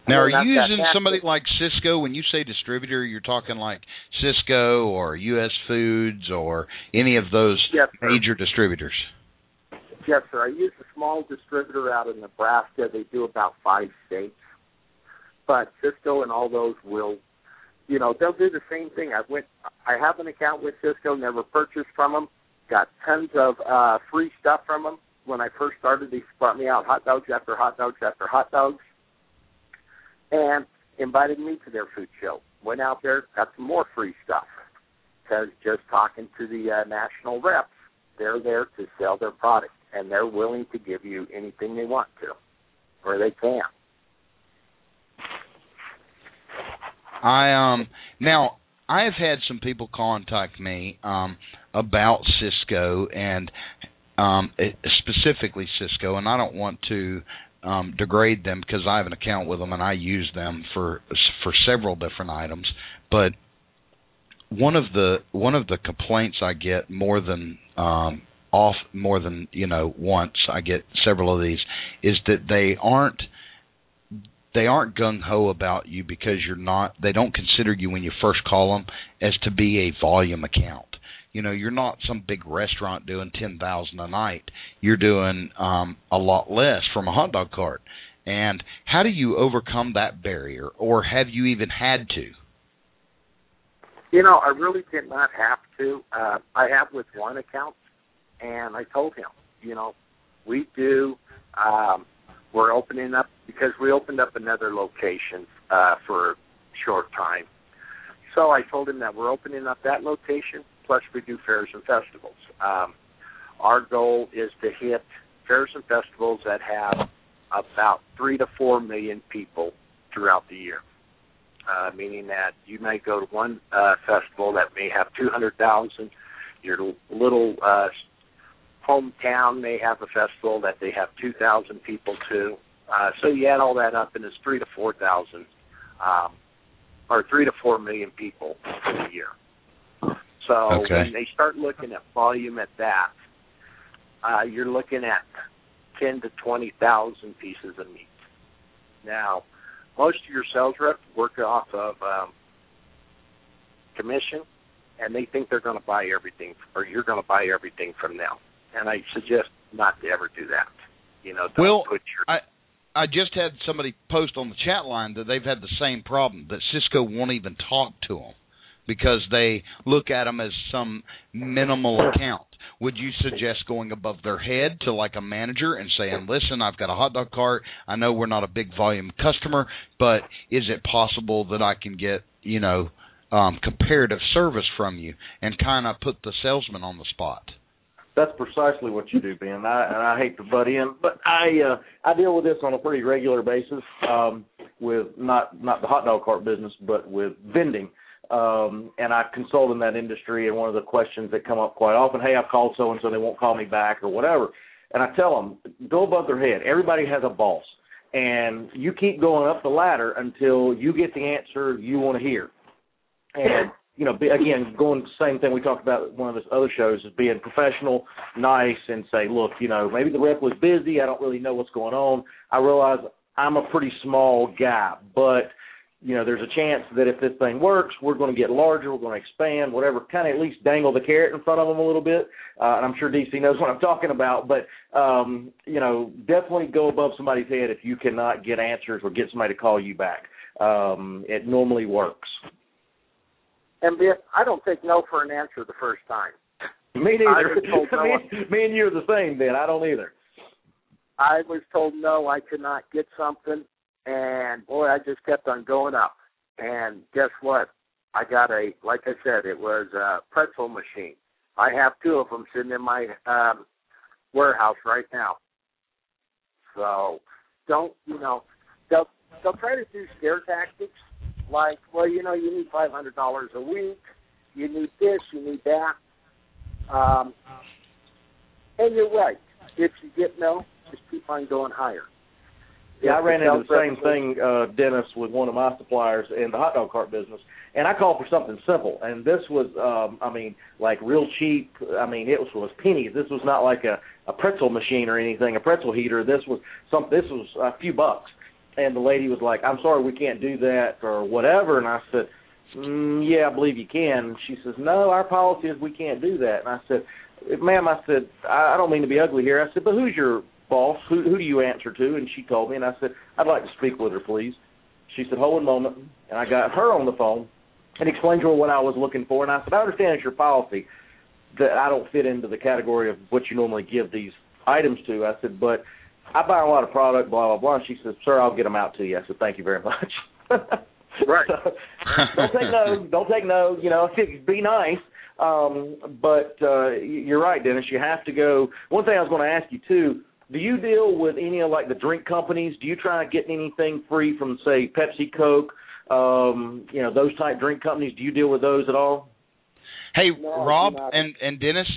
S3: Now, are you using somebody like Sysco when you say distributor? You're talking like Sysco or U.S. Foods or any of those
S5: Yes,
S3: major distributors.
S5: Yes, sir. I use a small distributor out in Nebraska. They do about five states. But Sysco and all those will, you know, they'll do the same thing. I went, I have an account with Sysco, never purchased from them. Got tons of uh, free stuff from them. When I first started, they brought me out hot dogs after hot dogs after hot dogs, and invited me to their food show. Went out there, got some more free stuff. Because just talking to the uh, national reps, they're there to sell their product and they're willing to give you anything they want to or they can
S3: I um now I have had some people contact me um about Sysco and um specifically Sysco and I don't want to um degrade them because I have an account with them and I use them for for several different items. But one of the one of the complaints I get more than um off more than you know once I get several of these is that they aren't they aren't gung ho about you because you're not they don't consider you when you first call them as to be a volume account you know you're not some big restaurant doing 10,000 a night. You're doing um a lot less from a hot dog cart. And how do you overcome that barrier or have you even had to?
S5: You know i really did not have to. Uh i have with one account and i told him you know we do um we're opening up because we opened up another location uh for a short time. So i told him that we're opening up that location plus we do fairs and festivals um our goal is to hit fairs and festivals that have about three to four million people throughout the year uh, meaning that you may go to one uh, festival that may have 200,000. Your little uh, hometown may have a festival that they have 2,000 people to. Uh, so you add all that up, and it's three to 4,000, um, or three to four million people for the year. So
S3: Okay.
S5: when they start looking at volume at that, uh, you're looking at 10 to 20,000 pieces of meat. Now, most of your sales reps work off of um, commission, and they think they're going to buy everything, or you're going to buy everything from them. And I suggest not to ever do that. You know, don't
S3: Well,
S5: put your
S3: I just had somebody post on the chat line that they've had the same problem that Sysco won't even talk to them. Because they look at them as some minimal account. Would you suggest going above their head to like a manager and saying, "Listen, I've got a hot dog cart. I know we're not a big volume customer, but is it possible that I can get, you know, um, comparative service from you?" And kind of put the salesman on the spot.
S4: That's precisely what you do, Ben. I, and I hate to butt in, but I uh, I deal with this on a pretty regular basis um, with not not the hot dog cart business, but with vending um, and I consult in that industry. And one of the questions that come up quite often, hey, I've called so and so, they won't call me back or whatever. And I tell them, go above their head. Everybody has a boss, and you keep going up the ladder until you get the answer you want to hear. And you know, be, again, going same thing we talked about one of the other shows is being professional, nice, and say, look, you know, maybe the rep was busy. I don't really know what's going on. I realize I'm a pretty small guy, but you know, there's a chance that if this thing works, we're going to get larger, we're going to expand, whatever. Kind of at least dangle the carrot in front of them a little bit. Uh, and I'm sure DC knows what I'm talking about. But um, you know, definitely go above somebody's head if you cannot get answers or get somebody to call you back. Um, it normally works.
S5: And I don't take no for an answer the first time.
S4: Me neither.
S5: No [laughs]
S4: me, me and you are the same, Then I don't either.
S5: I was told no, I could not get something, and boy, I just kept on going up. And guess what? I got a, like I said, it was a pretzel machine. I have two of them sitting in my um, warehouse right now. So don't, you know, they'll they'll try to do scare tactics, like, well, you know, you need five hundred dollars a week, you need this, you need that. Um, and you're right. If you get no, just keep on going higher.
S4: Yeah, I ran into the same thing, uh, Dennis, with one of my suppliers in the hot dog cart business, and I called for something simple. And this was, um, I mean, like real cheap. I mean, it was was pennies. This was not like a a pretzel machine or anything, a pretzel heater. This was some. This was a few bucks. And the lady was like, "I'm sorry, we can't do that or whatever." And I said, mm, "Yeah, I believe you can." And she says, "No, our policy is we can't do that." And I said, "Ma'am," I said, "I don't mean to be ugly here." I said, "But who's your boss, who, who do you answer to? And she told me, and I said, I'd like to speak with her, please. She said, hold a moment. And I got her on the phone and explained to her what I was looking for. And I said, I understand it's your policy that I don't fit into the category of what you normally give these items to. I said, but I buy a lot of product, blah, blah, blah. And she said, sir, I'll get them out to you. I said, thank you very much. [laughs]
S5: right.
S4: so, don't take no. Don't take no. You know, [laughs] be nice. Um, but uh, you're right, Dennis. You have to go. One thing I was going to ask you too do you deal with any of like the drink companies? Do you try to get anything free from say Pepsi, Coke, um, you know, those type drink companies? Do you deal with those at all?
S3: Hey,
S5: No,
S3: Rob and and Dennis,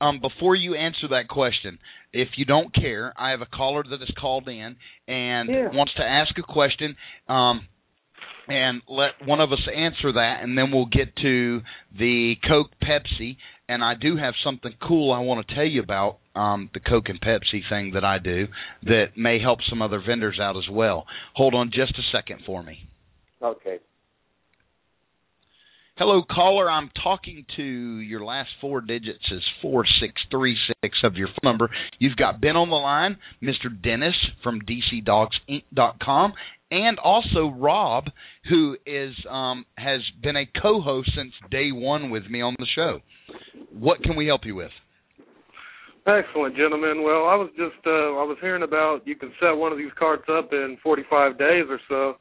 S3: um, before you answer that question, if you don't care, I have a caller that has called in and
S4: Yeah.
S3: wants to ask a question. Um, and let one of us answer that, and then we'll get to the Coke Pepsi. And I do have something cool I want to tell you about um, the Coke and Pepsi thing that I do that may help some other vendors out as well. Hold on just a second for me.
S5: Okay.
S3: Hello, caller. I'm talking to your last four digits is 4636 of your phone number. You've got Ben on the line, Mr. Dennis from DCDogsInc.com, and also Rob, who is um, has been a co-host since day one with me on the show. What can we help you with?
S6: Excellent, gentlemen. Well, I was just uh, I was hearing about you can set one of these carts up in 45 days or so.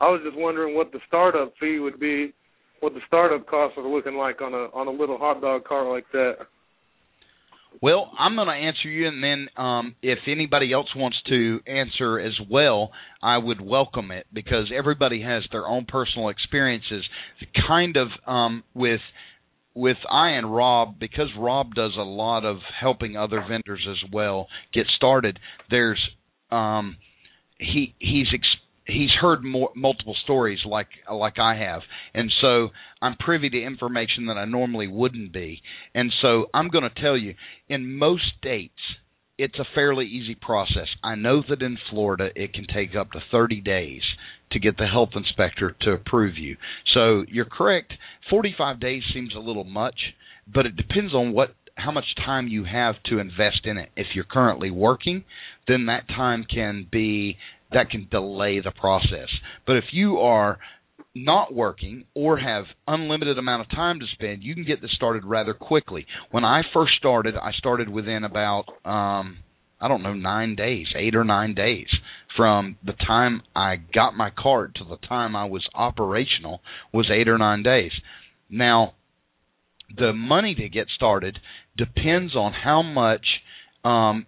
S6: I was just wondering what the startup fee would be, what the startup costs are looking like on a on a little hot dog cart like that.
S3: Well, I'm going to answer you, and then um, if anybody else wants to answer as well, I would welcome it because everybody has their own personal experiences. Kind of um, with with I and Rob because Rob does a lot of helping other vendors as well get started. There's um, he he's ex- he's heard more, multiple stories like like I have, and so I'm privy to information that I normally wouldn't be. And so I'm going to tell you, in most states, it's a fairly easy process. I know that in Florida, it can take up to 30 days to get the health inspector to approve you. So you're correct. 45 days seems a little much, but it depends on what how much time you have to invest in it. If you're currently working, then that time can be that can delay the process. But if you are not working or have unlimited amount of time to spend, you can get this started rather quickly. When I first started, I started within about um I don't know 9 days, 8 or 9 days from the time I got my cart to the time I was operational was 8 or 9 days. Now, the money to get started depends on how much um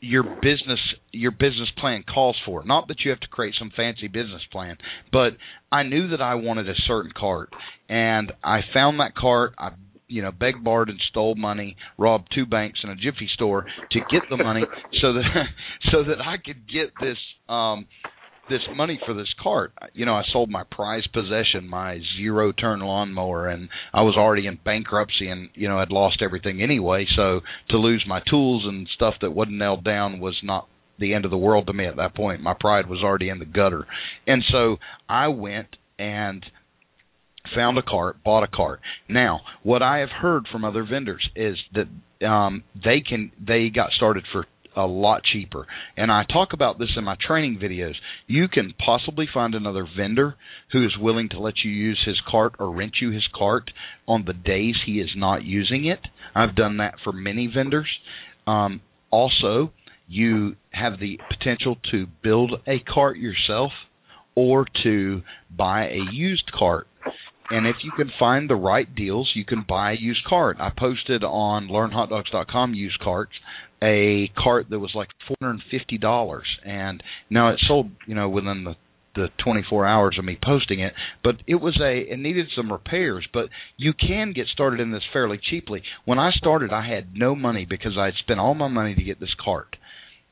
S3: your business your business plan calls for. Not that you have to create some fancy business plan, but I knew that I wanted a certain cart, and I found that cart. I you know begged, borrowed, and stole money, robbed two banks and a jiffy store to get the money [laughs] so that [laughs] so that I could get this um this money for this cart. You know, I sold my prized possession, my zero turn lawnmower, and I was already in bankruptcy and, you know, had lost everything anyway. So to lose my tools and stuff that wasn't nailed down was not the end of the world to me at that point. My pride was already in the gutter. And so I went and found a cart, bought a cart. Now, what I have heard from other vendors is that um they can they got started for a lot cheaper. And I talk about this in my training videos. You can possibly find another vendor who is willing to let you use his cart or rent you his cart on the days he is not using it. I've done that for many vendors. Um, also, you have the potential to build a cart yourself or to buy a used cart. And if you can find the right deals, you can buy a used cart. I posted on learnhotdogs.com used carts a cart that was like four hundred and fifty dollars, and now it sold, you know, within the the 24 hours of me posting it. But it was a it needed some repairs. But you can get started in this fairly cheaply. When i started i had no money because i had spent all my money to get this cart.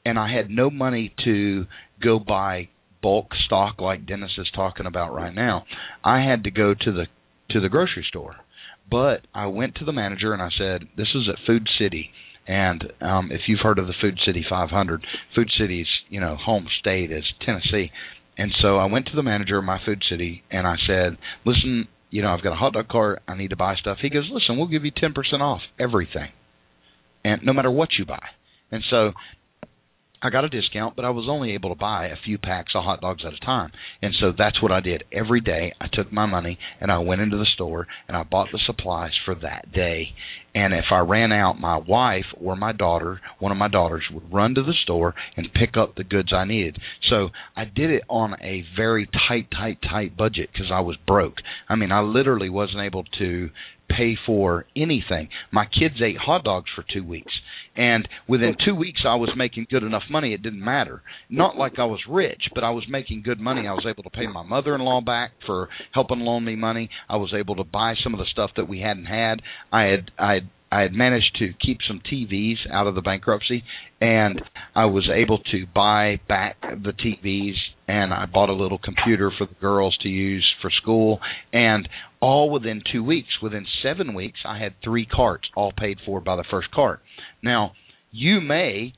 S3: And i had no money to go buy bulk stock like dennis is talking about right now i had to go to the to the grocery store but i went to the manager and i said this is at food city and um, if you've heard of the Food City 500, Food City's you know home state is Tennessee. And so I went to the manager of my Food City and I said, "Listen, you know I've got a hot dog cart. I need to buy stuff." He goes, "Listen, we'll give you 10% off everything, and no matter what you buy." And so I got a discount, but I was only able to buy a few packs of hot dogs at a time. And so that's what I did. Every day I took my money and I went into the store and I bought the supplies for that day. And if I ran out, my wife or my daughter, one of my daughters, would run to the store and pick up the goods I needed. So I did it on a very tight, tight, tight budget because I was broke. I mean, I literally wasn't able to pay for anything. My kids ate hot dogs for two weeks and within two weeks, I was making good enough money. It didn't matter. Not like I was rich, but I was making good money. I was able to pay my mother-in-law back for helping loan me money. I was able to buy some of the stuff that we hadn't had. I had I had I had managed to keep some TVs out of the bankruptcy, and I was able to buy back the TVs, and I bought a little computer for the girls to use for school, and all within two weeks. Within seven weeks, I had three carts, all paid for by the first cart. Now, you may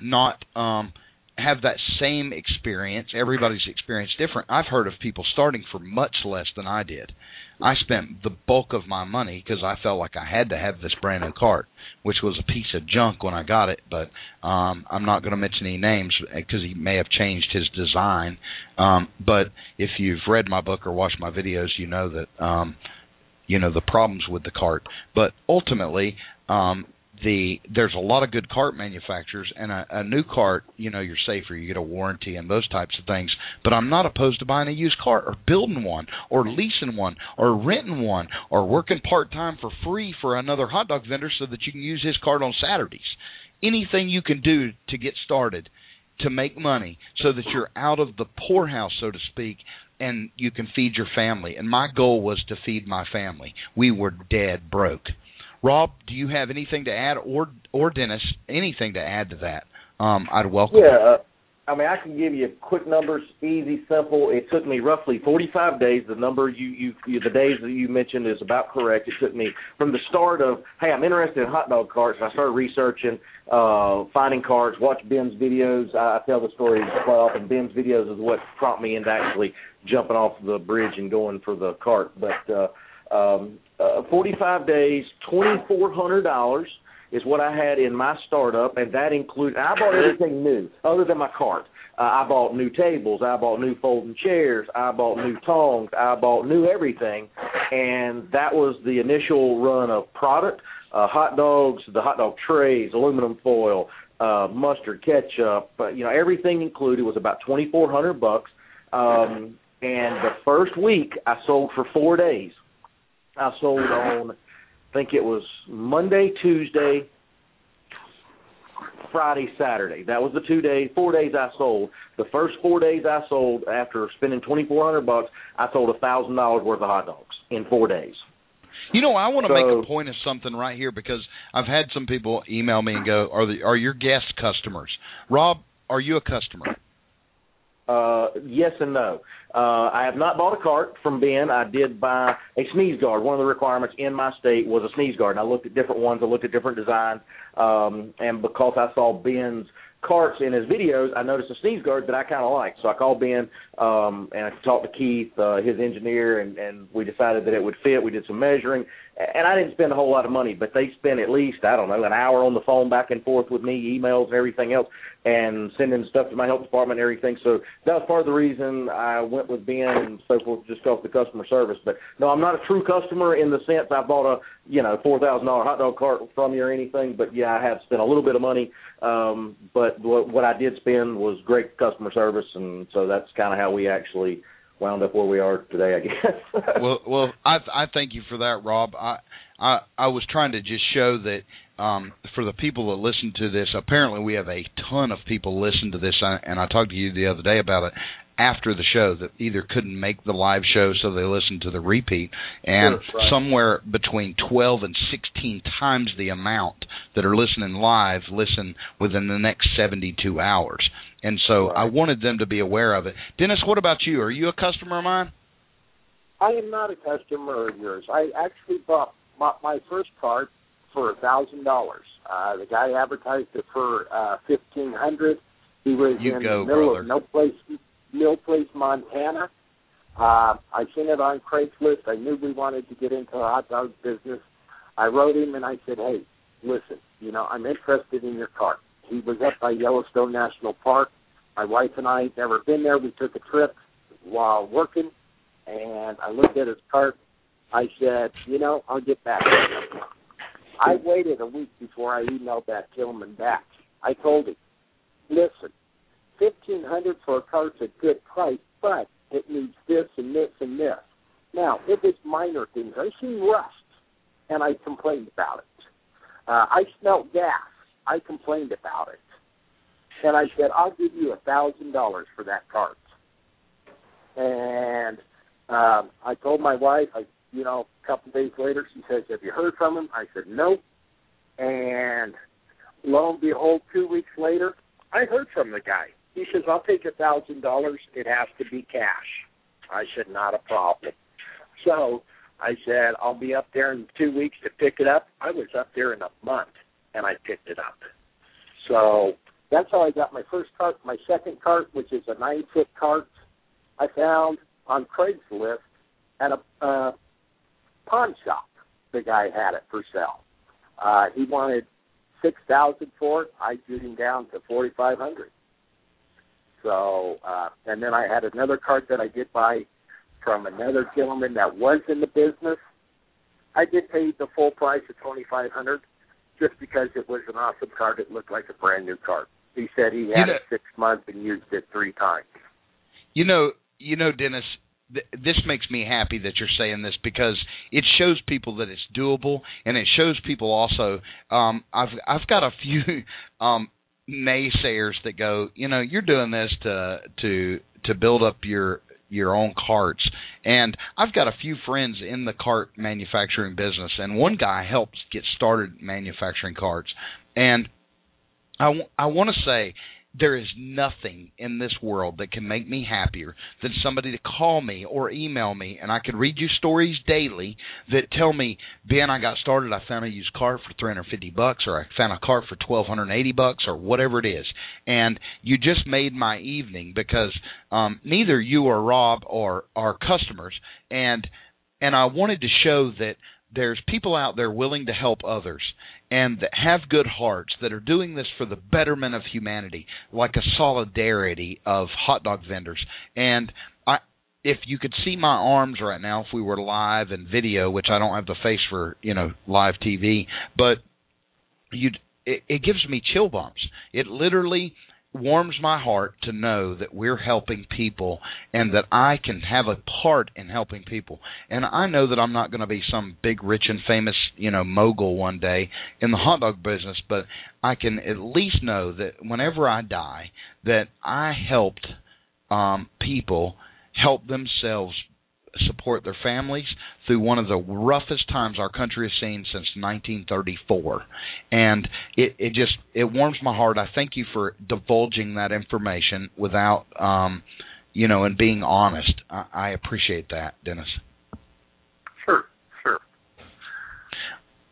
S3: not um, have that same experience. Everybody's experience different. I've heard of people starting for much less than I did. I spent the bulk of my money because I felt like I had to have this brand new cart, which was a piece of junk when I got it. But um, I'm not going to mention any names because he may have changed his design. Um, but if you've read my book or watched my videos, you know that um, you know the problems with the cart. But ultimately, um, the there's a lot of good cart manufacturers and a, a new cart you know you're safer you get a warranty and those types of things. But i'm not opposed to buying a used cart or building one or leasing one or renting one or working part time for free for another hot dog vendor so that you can use his cart on saturdays. Anything you can do to get started to make money so that you're out of the poorhouse so to speak and you can feed your family. And my goal was to feed my family. We were dead broke Rob, do you have anything to add, or or Dennis, anything to add to that? Um, I'd welcome.
S4: Yeah, uh, I mean, I can give you quick numbers, easy, simple. It took me roughly 45 days. The number you, you, you the days that you mentioned is about correct. It took me from the start of, hey, I'm interested in hot dog carts. I started researching, uh, finding carts, watch Ben's videos. I, I tell the story quite often. Ben's videos is what prompted me into actually jumping off the bridge and going for the cart. But uh, um, uh, 45 days, $2,400. is what I had in my startup, and that included. I bought everything new other than my cart. Uh, I bought new tables, I bought new folding chairs, I bought new tongs, I bought new everything, and that was the initial run of product. Uh, hot dogs, the hot dog trays, aluminum foil, uh, mustard, ketchup, you know, everything included was about twenty four hundred bucks. Um, and the first week I sold for four days. I sold on, I think it was Monday, Tuesday, Friday, Saturday. That was the two days, four days I sold. The first four days I sold after spending twenty four hundred bucks, I sold a thousand dollars worth of hot dogs in four days.
S3: You know, I want to
S4: So-
S3: make a point of something right here because I've had some people email me and go, "Are the are your guest customers?" Rob, are you a customer?
S4: Uh, yes and no. Uh, I have not bought a cart from Ben. I did buy a sneeze guard. One of the requirements in my state was a sneeze guard. And I looked at different ones. I looked at different designs. Um, and because I saw Ben's carts in his videos, I noticed a sneeze guard that I kind of liked. So I called Ben um, and I talked to Keith, uh, his engineer, and, and we decided that it would fit. We did some measuring, and I didn't spend a whole lot of money, but they spent at least I don't know an hour on the phone back and forth with me, emails and everything else, and sending stuff to my health department and everything. So that was part of the reason I went with Ben and so forth, just off the customer service. But no, I'm not a true customer in the sense I bought a you know four thousand dollar hot dog cart from you or anything. But yeah, I have spent a little bit of money. Um, but what, what I did spend was great customer service, and so that's kind of how we actually wound up where we are today, I guess. [laughs]
S3: well, well, I I thank you for that, Rob. I I I was trying to just show that um for the people that listen to this, apparently we have a ton of people listen to this, and I talked to you the other day about it after the show that either couldn't make the live show so they listened to the repeat and
S4: Sure, right.
S3: somewhere between 12 and 16 times the amount that are listening live listen within the next 72 hours and so I wanted them to be aware of it. Dennis, what about you? Are you a customer of mine?
S5: I am not a customer of yours. I actually bought my, my first cart for a thousand dollars. Uh the guy advertised it for uh fifteen hundred. He was
S3: You
S5: in
S3: go,
S5: the middle
S3: brother.
S5: of no place Mill Place, Montana. Uh I seen it on Craigslist. I knew we wanted to get into the hot dog business. I wrote him and I said, Hey, listen, you know, I'm interested in your cart. He was up by Yellowstone National Park. My wife and I had never been there. We took a trip while working and I looked at his cart. I said, you know, I'll get back. I waited a week before I emailed that gentleman back. I told him, listen, fifteen hundred for a cart's a good price, but it needs this and this and this. Now, it was minor things. I seen rust, and I complained about it. Uh, I smelled gas. I complained about it. And I said, I'll give you a thousand dollars for that cart. And um, I told my wife, I, you know, a couple days later, she says, "Have you heard from him?" I said, "No." And lo and behold, two weeks later, I heard from the guy. He says, "I'll take a thousand dollars. It has to be cash." I said, "Not a problem." So I said, "I'll be up there in two weeks to pick it up." I was up there in a month, and I picked it up. So that's how I got my first cart. My second cart, which is a nine foot cart, I found on Craigslist at a uh, pawn shop. The guy had it for sale. Uh, he wanted six thousand for it. I drew him down to forty five hundred. So, uh, and then I had another cart that I did buy from another gentleman that was in the business. I did pay the full price of twenty five hundred, just because it was an awesome cart. It looked like a brand new cart. He said he had
S3: know-
S5: it six months and used it three times.
S3: You know, you know, Dennis. Th- this makes me happy that you're saying this because it shows people that it's doable, and it shows people also. Um, I've I've got a few [laughs] um, naysayers that go, you know, you're doing this to to to build up your your own carts. And I've got a few friends in the cart manufacturing business, and one guy helps get started manufacturing carts. And I want to say there is nothing in this world that can make me happier than somebody to call me or email me and I could read you stories daily that tell me, Ben, I got started, I found a used car for 350 bucks or I found a car for 1280 bucks or whatever it is. And you just made my evening because um neither you or Rob are are customers and and I wanted to show that there's people out there willing to help others and that have good hearts that are doing this for the betterment of humanity, like a solidarity of hot dog vendors. And I, if you could see my arms right now, if we were live and video, which I don't have the face for, you know, live TV, but you, it, it gives me chill bumps. It literally warms my heart to know that we're helping people and that I can have a part in helping people. And I know that I'm not going to be some big rich and famous, you know, mogul one day in the hot dog business, but I can at least know that whenever I die that I helped um people help themselves support their families through one of the roughest times our country has seen since 1934 and it it just it warms my heart. I thank you for divulging that information without um you know and being honest. I, I appreciate that dennis
S5: Sure, sure.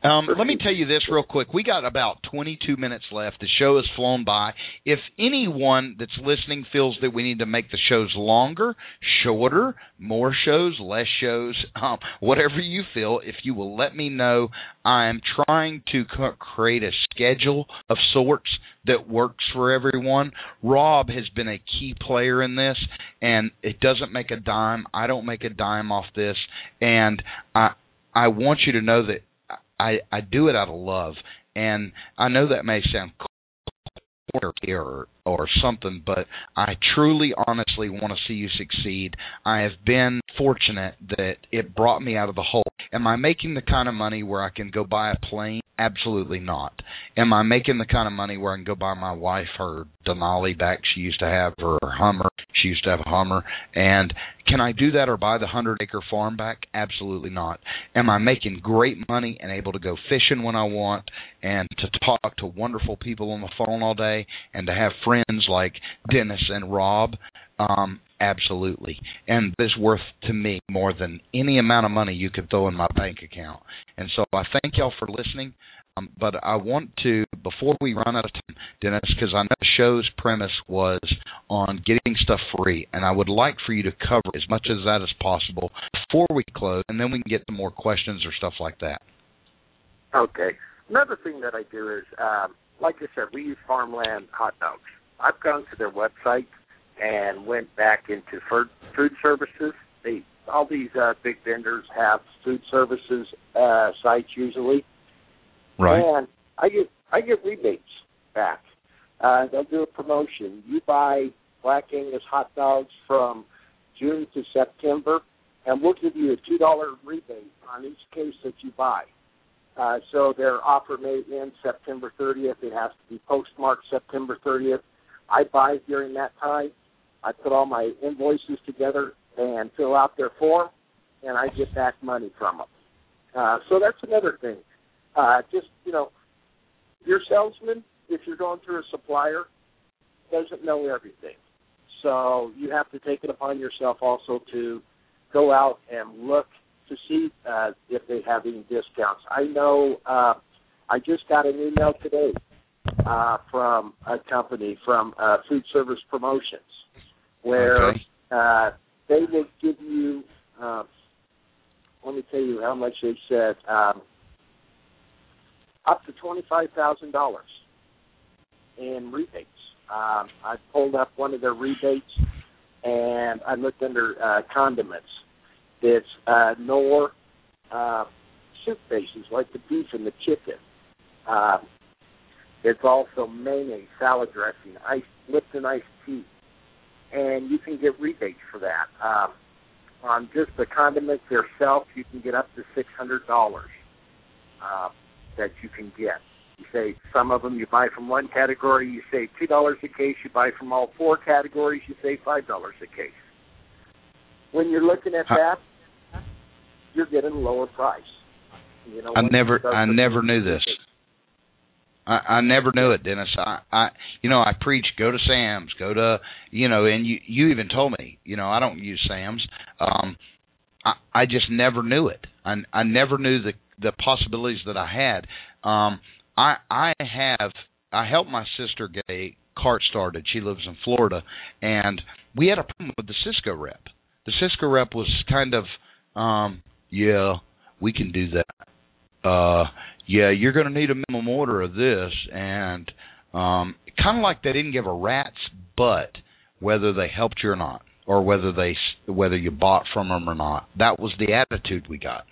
S3: Um, let me tell you this real quick. We got about 22 minutes left. The show has flown by. If anyone that's listening feels that we need to make the shows longer, shorter, more shows, less shows, [laughs] um, whatever you feel, if you will let me know, I am trying to c- create a schedule of sorts that works for everyone. Rob has been a key player in this, and it doesn't make a dime. I don't make a dime off this, and I I want you to know that I I do it out of love, and I know that may sound or or something, but I truly, honestly want to see you succeed. I have been fortunate that it brought me out of the hole. Am I making the kind of money where I can go buy a plane? Absolutely not. Am I making the kind of money where I can go buy my wife her Denali back she used to have, or her Hummer? She used to have a Hummer. And can I do that or buy the hundred acre farm back? Absolutely not. Am I making great money and able to go fishing when I want and to talk to wonderful people on the phone all day and to have friends like Dennis and Rob? Um, absolutely. And this worth to me more than any amount of money you could throw in my bank account. And so I thank y'all for listening. Um, but I want to, before we run out of time, Dennis, because I know the show's premise was on getting stuff free, and I would like for you to cover as much of that as possible before we close, and then we can get to more questions or stuff like that.
S5: Okay. Another thing that I do is, um, like I said, we use farmland hot dogs. I've gone to their website and went back into food services. They all these uh, big vendors have food services uh, sites usually, and I get I get rebates back. Uh, they'll do a promotion. You buy Black Angus hot dogs from June to September, and we'll give you a two dollar rebate on each case that you buy. Uh, so their offer may end September 30th. It has to be postmarked September 30th. I buy during that time. I put all my invoices together and fill out their form, and I get back money from them. Uh, so that's another thing. Uh, just you know, your salesman, if you're going through a supplier, doesn't know everything. So you have to take it upon yourself also to go out and look to see uh, if they have any discounts. I know uh, I just got an email today uh, from a company from uh, Food Service Promotions where
S3: Okay.
S5: uh, they will give you. Uh, let me tell you how much they said. Um, up to twenty five thousand dollars in rebates. Um, I pulled up one of their rebates and I looked under uh, condiments. It's uh, Knorr uh, soup bases like the beef and the chicken. Um, it's also mayonnaise, salad dressing, ice, Lipton iced tea, and you can get rebates for that. Um, on just the condiments themselves, you can get up to six hundred dollars uh, that you can get. You say some of them you buy from one category, you say two dollars a case. You buy from all four categories, you say five dollars a case. When you're looking at that, you're getting a lower price. You know,
S3: I never I never knew this. I, I never knew it, Dennis. I, I, you know, I preach go to Sam's, go to, you know, and you, you even told me, you know, I don't use Sam's. Um, I, I just never knew it. I, I never knew the the possibilities that I had. Um, I, I have, I helped my sister get a cart started. She lives in Florida, and we had a problem with the Sysco rep. The Sysco rep was kind of, um, yeah, we can do that. Uh, yeah, you're going to need a minimum order of this, and um, kind of like they didn't give a rat's butt whether they helped you or not, or whether they whether you bought from them or not. That was the attitude we got.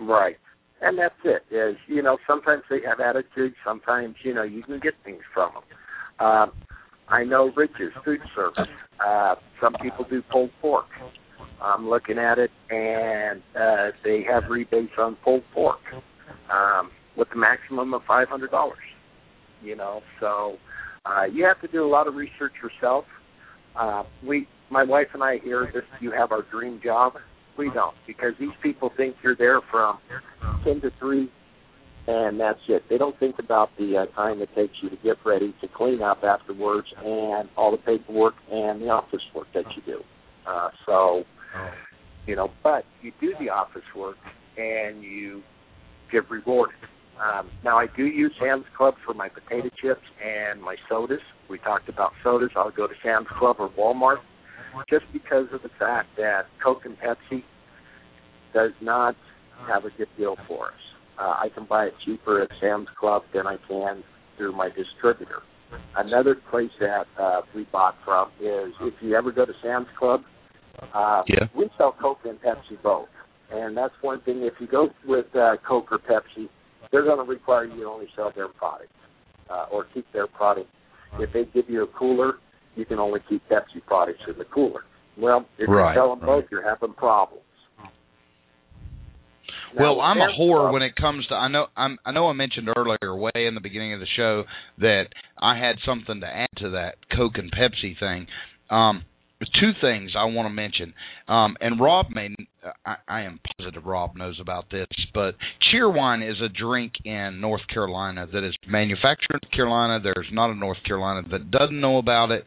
S5: Right. And that's it. Is you know sometimes they have attitude. Sometimes you know you can get things from them. Um, I know Rich's food service. Uh, some people do pulled pork. I'm looking at it, and uh, they have rebates on pulled pork um, with a maximum of five hundred dollars. You know, so uh, you have to do a lot of research yourself. Uh, we, my wife and I, here, this you have our dream job. We don't because these people think you're there from ten to three, and that's it. They don't think about the uh, time it takes you to get ready, to clean up afterwards, and all the paperwork and the office work that you do. Uh, so, you know, but you do the office work and you get rewarded. Um, now I do use Sam's Club for my potato chips and my sodas. We talked about sodas. I'll go to Sam's Club or Walmart just because of the fact that Coke and Pepsi does not have a good deal for us. Uh, I can buy it cheaper at Sam's Club than I can through my distributor. Another place that uh, we bought from is if you ever go to Sam's Club, uh,
S3: yeah.
S5: we sell Coke and Pepsi both. And that's one thing. If you go with uh, Coke or Pepsi, they're going to require you to only sell their product uh, or keep their product. If they give you a cooler, you can only keep Pepsi products in the cooler. Well, if
S3: right,
S5: you're them
S3: right.
S5: both, you're having problems.
S3: Well, I'm a whore when it comes to. I know. I'm. I know. I mentioned earlier, way in the beginning of the show, that I had something to add to that Coke and Pepsi thing. Um, two things I want to mention, um, and Rob may. I, I am positive Rob knows about this, but Cheerwine is a drink in North Carolina that is manufactured in North Carolina. There's not a North Carolina that doesn't know about it,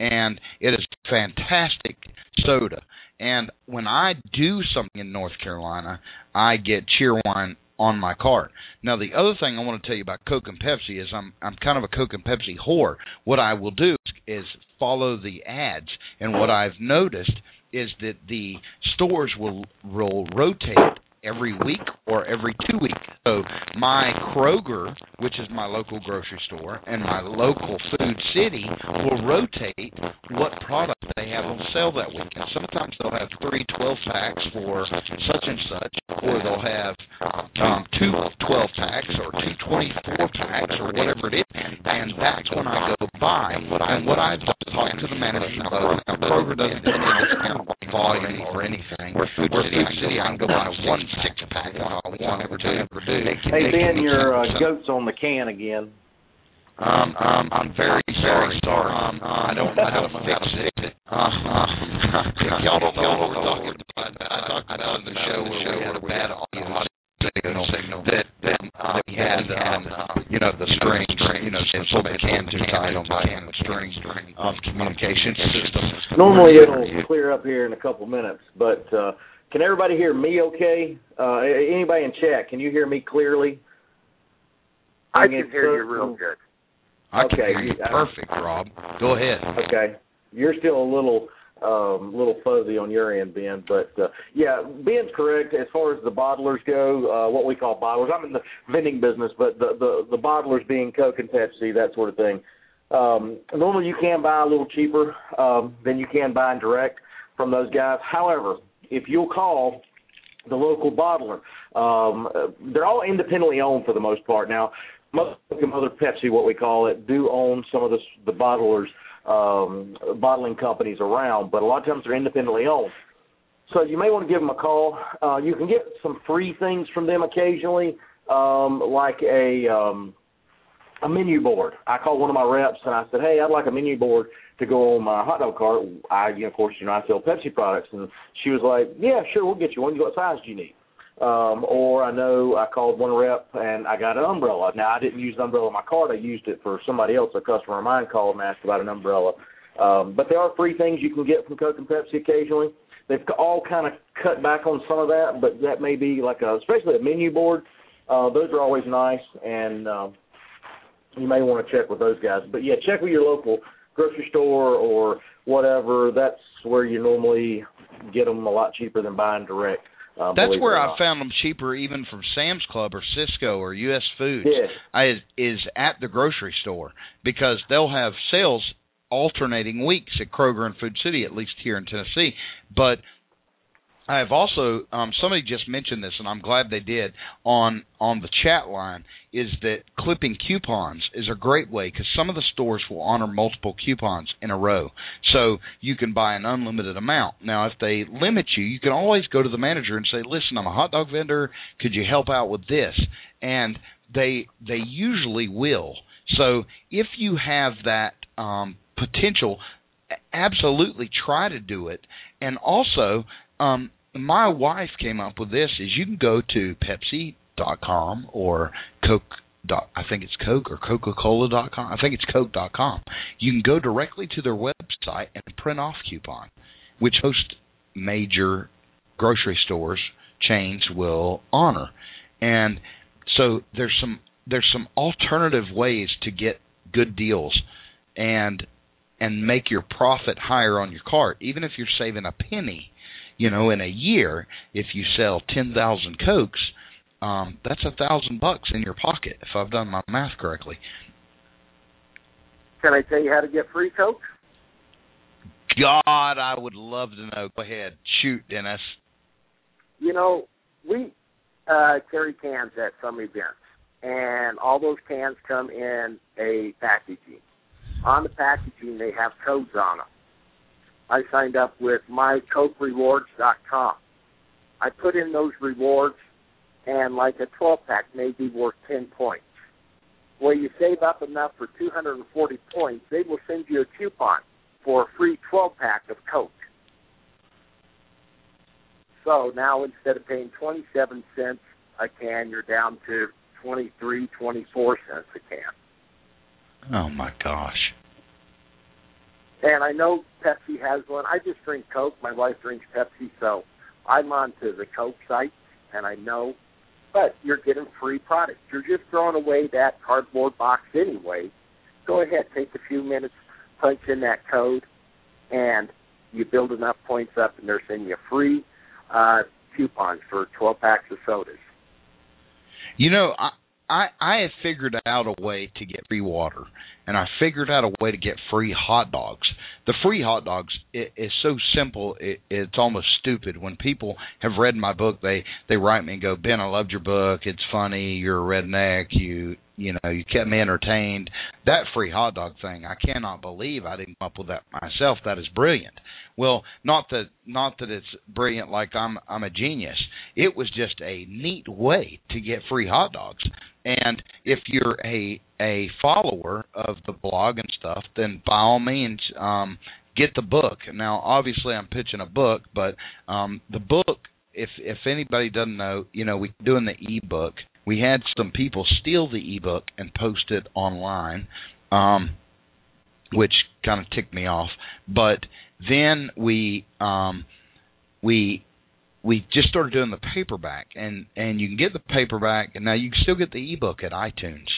S3: and it is fantastic soda. And when I do something in North Carolina, I get Cheerwine on my cart. Now the other thing I want to tell you about Coke and Pepsi is I'm I'm kind of a Coke and Pepsi whore. What I will do is follow the ads, and what I've noticed is that the stores will will rotate every week or every two weeks. So my Kroger, which is my local grocery store, and my local Food City will rotate what product they have on sale that week. And sometimes they'll have three 12 packs for such and such, or they'll have um, two 12 packs or two 24 packs or whatever it is. And that's when I go buy. And what I talk to the management about, Kroger doesn't do any volume or anything. Where Food City, I can go buy one six pack one on one ever do ever do.
S4: Hey Ben, your uh, goat's on the can again.
S3: Um, um, I'm very, very sorry. Um, I don't, I don't fix it. [laughs] Uh, uh, y'all don't know what we're talking about. I talked about in the show where we had a bad audio signal, signal that that uh, we had, um, you know, the string, you know, so the can too tight on the can, the string string of communication system.
S4: Normally it'll clear up here in a couple minutes, but uh, can everybody hear me okay? Uh, anybody in chat, can you hear me clearly?
S5: I can
S4: it
S5: hear you real good.
S3: I can
S4: Okay,
S3: hear you
S4: you-
S3: perfect, Rob. Go ahead.
S4: Okay. You're still a little um little fuzzy on your end, Ben, but uh yeah, Ben's correct as far as the bottlers go, uh what we call bottlers. I'm in the vending business, but the the, the bottlers being Coke and Pepsi, that sort of thing. Um normally you can buy a little cheaper um than you can buy in direct from those guys. However, if you'll call the local bottler. Um, they're all independently owned for the most part. Now, most of them, Pepsi, what we call it, do own some of the, the bottlers, um, bottling companies around, but a lot of times they're independently owned. So you may want to give them a call. Uh, you can get some free things from them occasionally, um, like a um, a menu board. I called one of my reps and I said, "Hey, I'd like a menu board to go on my hot dog cart." I, you know, of course, you know, I sell Pepsi products, and she was like, "Yeah, sure, we'll get you one. What size do you need?" Um, or I know I called one rep and I got an umbrella. Now I didn't use the umbrella on my cart. I used it for somebody else. A customer of mine called and asked about an umbrella. Um, but there are free things you can get from Coke and Pepsi occasionally. They've all kind of cut back on some of that, but that may be like a, especially a menu board. Uh, those are always nice, and um, you may want to check with those guys. But yeah, check with your local grocery store or whatever. That's where you normally get them a lot cheaper than buying direct. Uh,
S3: That's where I found them cheaper, even from Sam's Club or Sysco or U.S. Foods.
S4: Yeah.
S3: I, is at the grocery store because they'll have sales alternating weeks at Kroger and Food City, at least here in Tennessee. But I have also um, somebody just mentioned this, and I'm glad they did on on the chat line. Is that clipping coupons is a great way because some of the stores will honor multiple coupons in a row, so you can buy an unlimited amount. Now, if they limit you, you can always go to the manager and say, "Listen, I'm a hot dog vendor. Could you help out with this?" And they they usually will. So if you have that um, potential, absolutely try to do it. And also, um, my wife came up with this: is you can go to Pepsi.com or Coke. Dot, I think it's Coke or Coca-Cola.com. I think it's Coke.com. You can go directly to their website and print off coupon, which most major grocery stores chains will honor. And so there's some there's some alternative ways to get good deals and and make your profit higher on your cart even if you're saving a penny you know in a year if you sell 10,000 cokes um that's a thousand bucks in your pocket if I've done my math correctly
S5: Can I tell you how to get free Coke?
S3: god I would love to know go ahead shoot Dennis
S5: You know, we uh, carry cans at some events, and all those cans come in a packaging. On the packaging, they have codes on them. I signed up with mycokerewards.com. I put in those rewards, and like a 12 pack may be worth 10 points. Well, you save up enough for 240 points, they will send you a coupon for a free 12 pack of Coke. So now instead of paying 27 cents a can, you're down to 23, 24 cents a can.
S3: oh my gosh
S5: And I know Pepsi has one. I just drink Coke. My wife drinks Pepsi, so I'm onto the Coke site, and I know. But you're getting free products. You're just throwing away that cardboard box anyway. Go ahead, take a few minutes, punch in that code, and you build enough points up, and they're sending you free uh, coupons for 12 packs of sodas.
S3: You know, I I I have figured out a way to get free water, and I figured out a way to get free hot dogs. The free hot dogs it, is so simple; it, it's almost stupid. When people have read my book, they they write me and go, "Ben, I loved your book. It's funny. You're a redneck. You you know you kept me entertained." That free hot dog thing, I cannot believe I didn't come up with that myself. That is brilliant. Well, not that not that it's brilliant like I'm I'm a genius. It was just a neat way to get free hot dogs. And if you're a a follower of the blog and stuff, then by all means um get the book. Now obviously I'm pitching a book, but um the book if if anybody doesn't know, you know, we're doing the ebook. We had some people steal the ebook and post it online. Um which kind of ticked me off. But then we um we we just started doing the paperback and and you can get the paperback and now you can still get the ebook at iTunes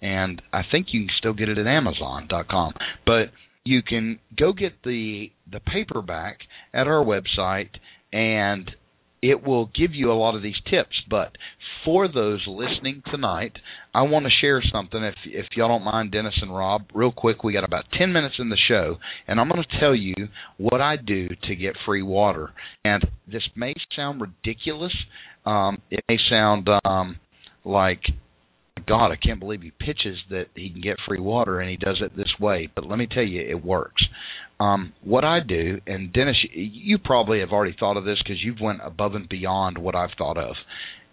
S3: and I think you can still get it at amazon.com but you can go get the the paperback at our website and it will give you a lot of these tips. But for those listening tonight I want to share something if if y'all don't mind Dennis and Rob. Real quick we got about 10 minutes in the show and I'm going to tell you what I do to get free water. And this may sound ridiculous. Um it may sound um like God, I can't believe he pitches that he can get free water and he does it this way. But let me tell you, it works. Um, what I do, and Dennis, you probably have already thought of this because you've went above and beyond what I've thought of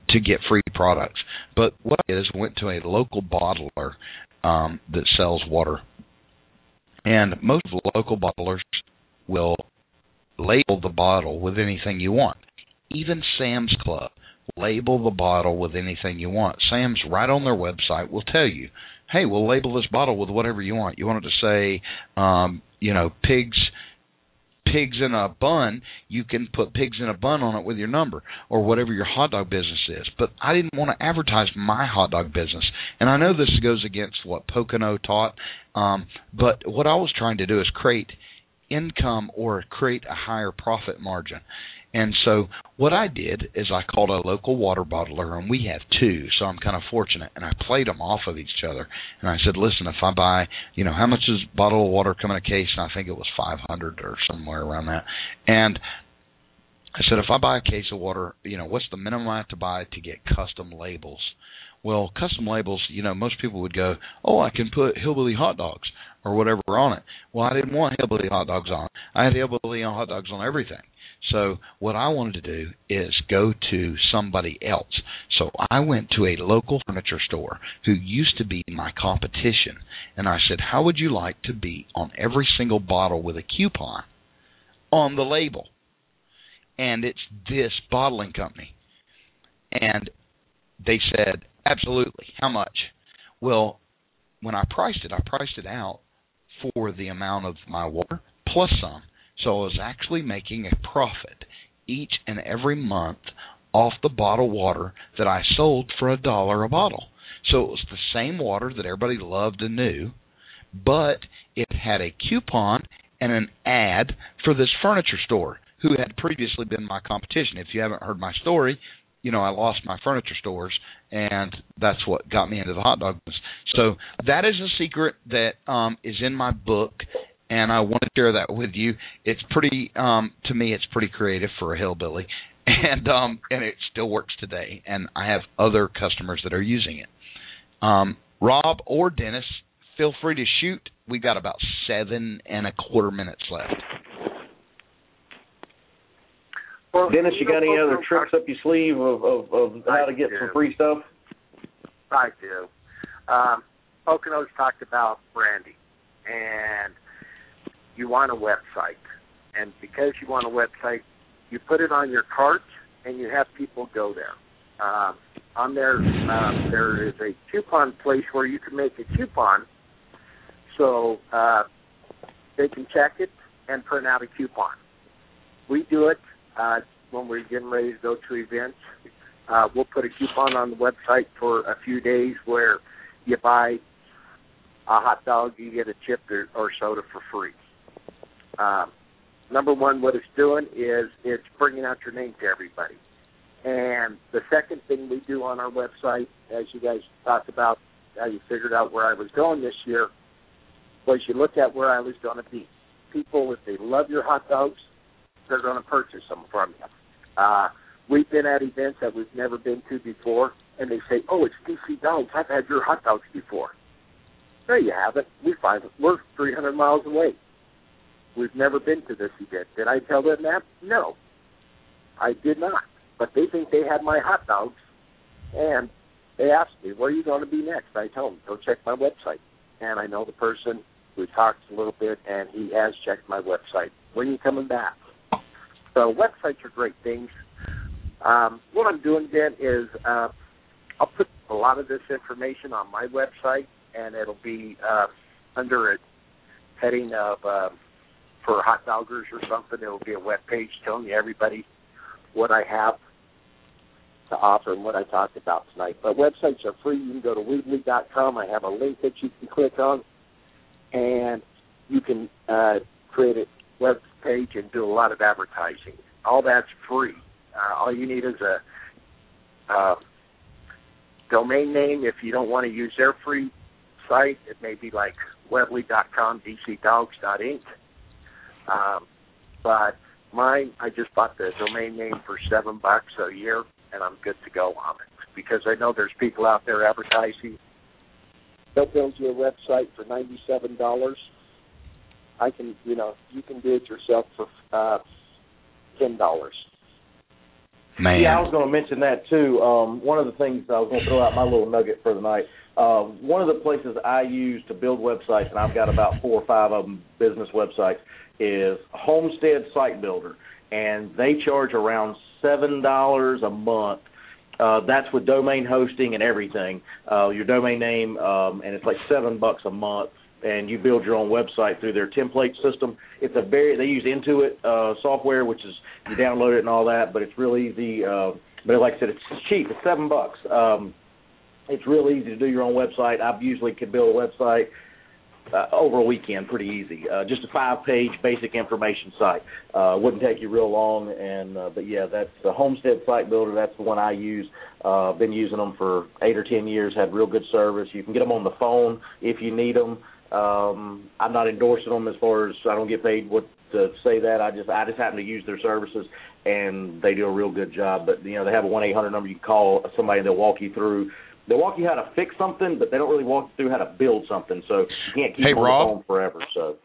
S3: to get free products. But what I did is went to a local bottler um, that sells water, and most local bottlers will label the bottle with anything you want. Even Sam's Club label the bottle with anything you want. Sam's right on their website will tell you, "Hey, we'll label this bottle with whatever you want. You want it to say, um, you know, pigs pigs in a bun, you can put pigs in a bun on it with your number or whatever your hot dog business is. But I didn't want to advertise my hot dog business. And I know this goes against what Pocono taught, um, but what I was trying to do is create income or create a higher profit margin. And so what I did is I called a local water bottler, and we have two, so I'm kind of fortunate. And I played them off of each other, and I said, "Listen, if I buy, you know, how much does a bottle of water come in a case?" And I think it was 500 or somewhere around that. And I said, if I buy a case of water, you know, what's the minimum I have to buy to get custom labels? Well, custom labels, you know, most people would go, "Oh, I can put hillbilly hot dogs or whatever on it." Well, I didn't want hillbilly hot dogs on. I had hillbilly hot dogs on everything. So what I wanted to do is go to somebody else. So I went to a local furniture store who used to be my competition, and I said, "How would you like to be on every single bottle with a coupon on the label?" And it's this bottling company. And they said, "Absolutely. How much?" Well, when I priced it, I priced it out for the amount of my water plus some. So I was actually making a profit each and every month off the bottled water that I sold for a dollar a bottle. So it was the same water that everybody loved and knew, but it had a coupon and an ad for this furniture store who had previously been my competition. If you haven't heard my story, you know, I lost my furniture stores, and that's what got me into the hot dog business. So that is a secret that um, is in my book, and I want to share that with you. It's pretty, um, to me, it's pretty creative for a hillbilly, [laughs] and um, and it still works today. And I have other customers that are using it. Um, Rob or Dennis, feel free to shoot. We've got about seven and a quarter minutes left.
S4: Well, Dennis, you got any other tricks up your sleeve of, of, of how to get some free stuff?
S5: I do. Um, Poconos talked about branding, and you want a website. And because you want a website, you put it on your cart, and you have people go there. Um, on there, um, there is a coupon place where you can make a coupon, so uh, they can check it and print out a coupon. We do it uh, when we're getting ready to go to events. Uh, we'll put a coupon on the website for a few days where you buy a hot dog, you get a chip or, or soda for free. Um, number one, what it's doing is it's bringing out your name to everybody. And the second thing we do on our website, as you guys talked about, how you figured out where I was going this year, was you look at where I was going to be. People, if they love your hot dogs, they're going to purchase them from you. Uh, we've been at events that we've never been to before, and they say, "Oh, it's DC Dogs. I've had your hot dogs before." No, you haven't. We find we're 300 miles away. We've never been to this event. Did I tell them that? No, I did not. But they think they had my hot dogs, and they asked me, "Where are you going to be next?" I told them, "Go check my website." And I know the person who talks a little bit, and he has checked my website. When are you coming back? So websites are great things. Um, what I'm doing then is uh, I'll put a lot of this information on my website, and it'll be uh, under a heading of uh, for hot doggers or something. It'll be a web page telling you everybody what I have to offer and what I talked about tonight. But websites are free. You can go to Weebly.com. I have a link that you can click on, and you can uh, create a web page and do a lot of advertising. All that's free. Uh, all you need is a uh, domain name. If you don't want to use their free site, it may be like Weebly.com, DCDogs.inc. Um, but mine, I just bought the domain name for seven bucks a year, and I'm good to go on it because I know there's people out there advertising. They'll build you a website for ninety-seven dollars I can, you know, you can do it yourself for uh, ten dollars.
S3: Man.
S4: Yeah, I was going to mention that too. Um, one of the things I was going to throw out my little nugget for the night. Uh, one of the places I use to build websites, and I've got about four or five of them business websites, is Homestead Site Builder, and they charge around seven dollars a month. Uh, that's with domain hosting and everything. Uh, your domain name, um, and it's like seven bucks a month and you build your own website through their template system. It's a very they use Intuit uh, software, which is you download it and all that, but it's really easy. Uh, but like I said, it's cheap. It's seven bucks. Um, it's real easy to do your own website. I've usually could build a website uh, over a weekend pretty easy. Uh, just a five-page basic information site. Uh, wouldn't take you real long, and uh, but yeah, that's the Homestead Site Builder. That's the one I use. Uh, been using them for eight or ten years. Had real good service. You can get them on the phone if you need them. Um, I'm not endorsing them as far as I don't get paid what to say that. I just I just happen to use their services and they do a real good job. But you know they have a one eight hundred number you can call somebody and they'll walk you through they walk you how to fix something, but they don't really walk you through how to build something. So you can't keep
S3: hey,
S4: on
S3: Rob,
S4: the phone forever. So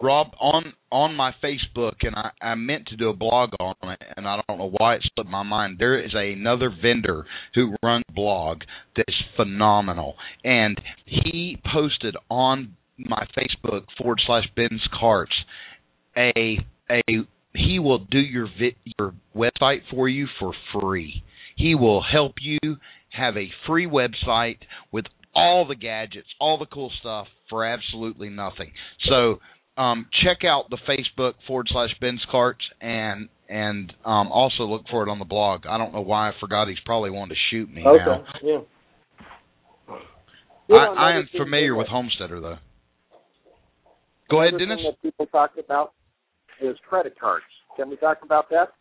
S3: Rob, on on my Facebook, and I, I meant to do a blog on it, and I don't know why it slipped my mind. There is another vendor who runs a blog that's phenomenal, and he posted on my Facebook forward slash Ben's Carts a a he will do your vi- your website for you for free. He will help you have a free website with all the gadgets, all the cool stuff for absolutely nothing. So um, check out the Facebook forward slash Ben's Carts and and um, also look for it on the blog. I don't know why I forgot. He's probably wanting to shoot me
S4: okay,
S3: now.
S4: yeah.
S3: I, I am familiar with Homesteader though. Go ahead, Dennis.
S5: That people talk about is credit cards. Can we talk about that?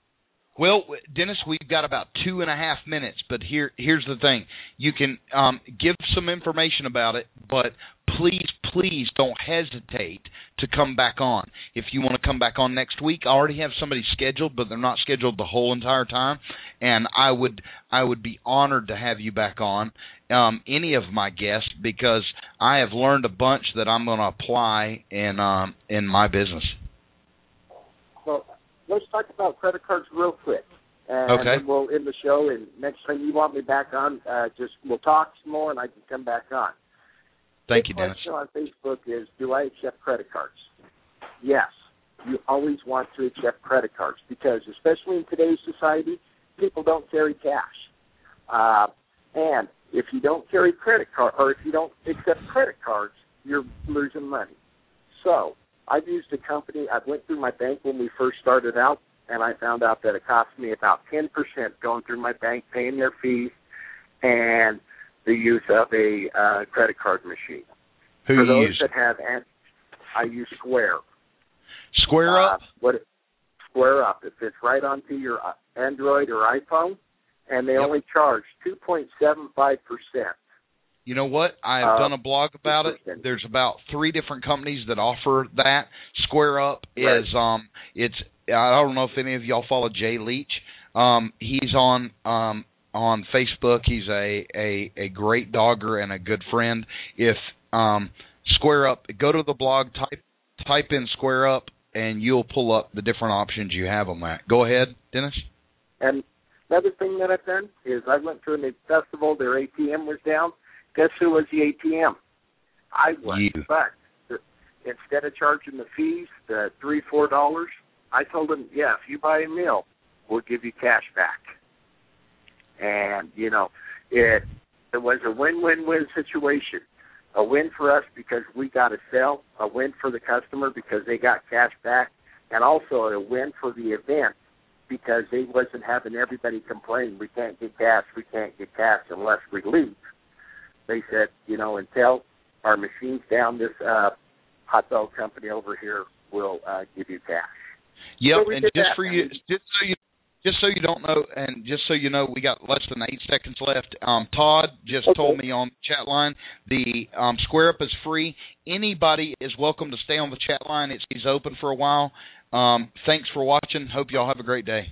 S3: Well, Dennis, we've got about two and a half minutes, but here here's the thing: you can um, give some information about it, but please, please don't hesitate to come back on. If you want to come back on next week, I already have somebody scheduled, but they're not scheduled the whole entire time, and I would I would be honored to have you back on. Um, any of my guests because I have learned a bunch that I'm going to apply in um, in my business.
S5: Let's talk about credit cards real quick. And
S3: Okay.
S5: then we'll end the show. And next time you want me back on, uh, just we'll talk some more, and I can come back on.
S3: Thank
S5: Big
S3: you, Dennis.
S5: question on Facebook is, do I accept credit cards? Yes. You always want to accept credit cards because, especially in today's society, people don't carry cash. Uh, and if you don't carry credit card, or if you don't accept credit cards, you're losing money. So I've used a company. I went through my bank when we first started out, and I found out that it cost me about ten percent going through my bank, paying their fees, and the use of a uh, credit card machine.
S3: Who
S5: For those that have, I use Square.
S3: Square
S5: Uh,
S3: up.
S5: what? Square Up. It fits right onto your uh, Android or iPhone, and they
S3: Yep.
S5: only charge two point seven five percent.
S3: You know what? I have
S5: Uh,
S3: done a blog about it. There's about three different companies that offer that. Square Up
S5: Right.
S3: is um it's I don't know if any of y'all follow Jay Leach. Um he's on um on Facebook. He's a a a great dogger and a good friend. If um Square Up go to the blog type type in Square Up and you'll pull up the different options you have on that. Go ahead, Dennis.
S5: And another thing that I've done is I went to a festival. Their ATM was down. Guess who was the ATM? I was.
S3: You.
S5: But the, instead of charging the fees, the three four dollars, I told them, yeah, if you buy a meal, we'll give you cash back. And you know, it it was a win-win-win situation. A win for us because we got a sale, a win for the customer because they got cash back, and also a win for the event because they wasn't having everybody complain, we can't get cash, we can't get cash unless we leave. They said, you know, until our machine's down, this uh, hot dog company over here will uh, give you cash.
S3: Yep,
S5: So
S3: and just
S5: that,
S3: for you, just so you, just so you don't know, and just so you know, we got less than eight seconds left. Um, Todd just
S5: Okay.
S3: told me on the chat line the um, Square Up is free. Anybody is welcome to stay on the chat line. It's he's open for a while. Um, thanks for watching. Hope y'all have a great day.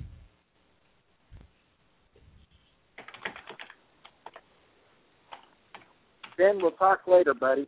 S5: Ben, we'll talk later, buddy.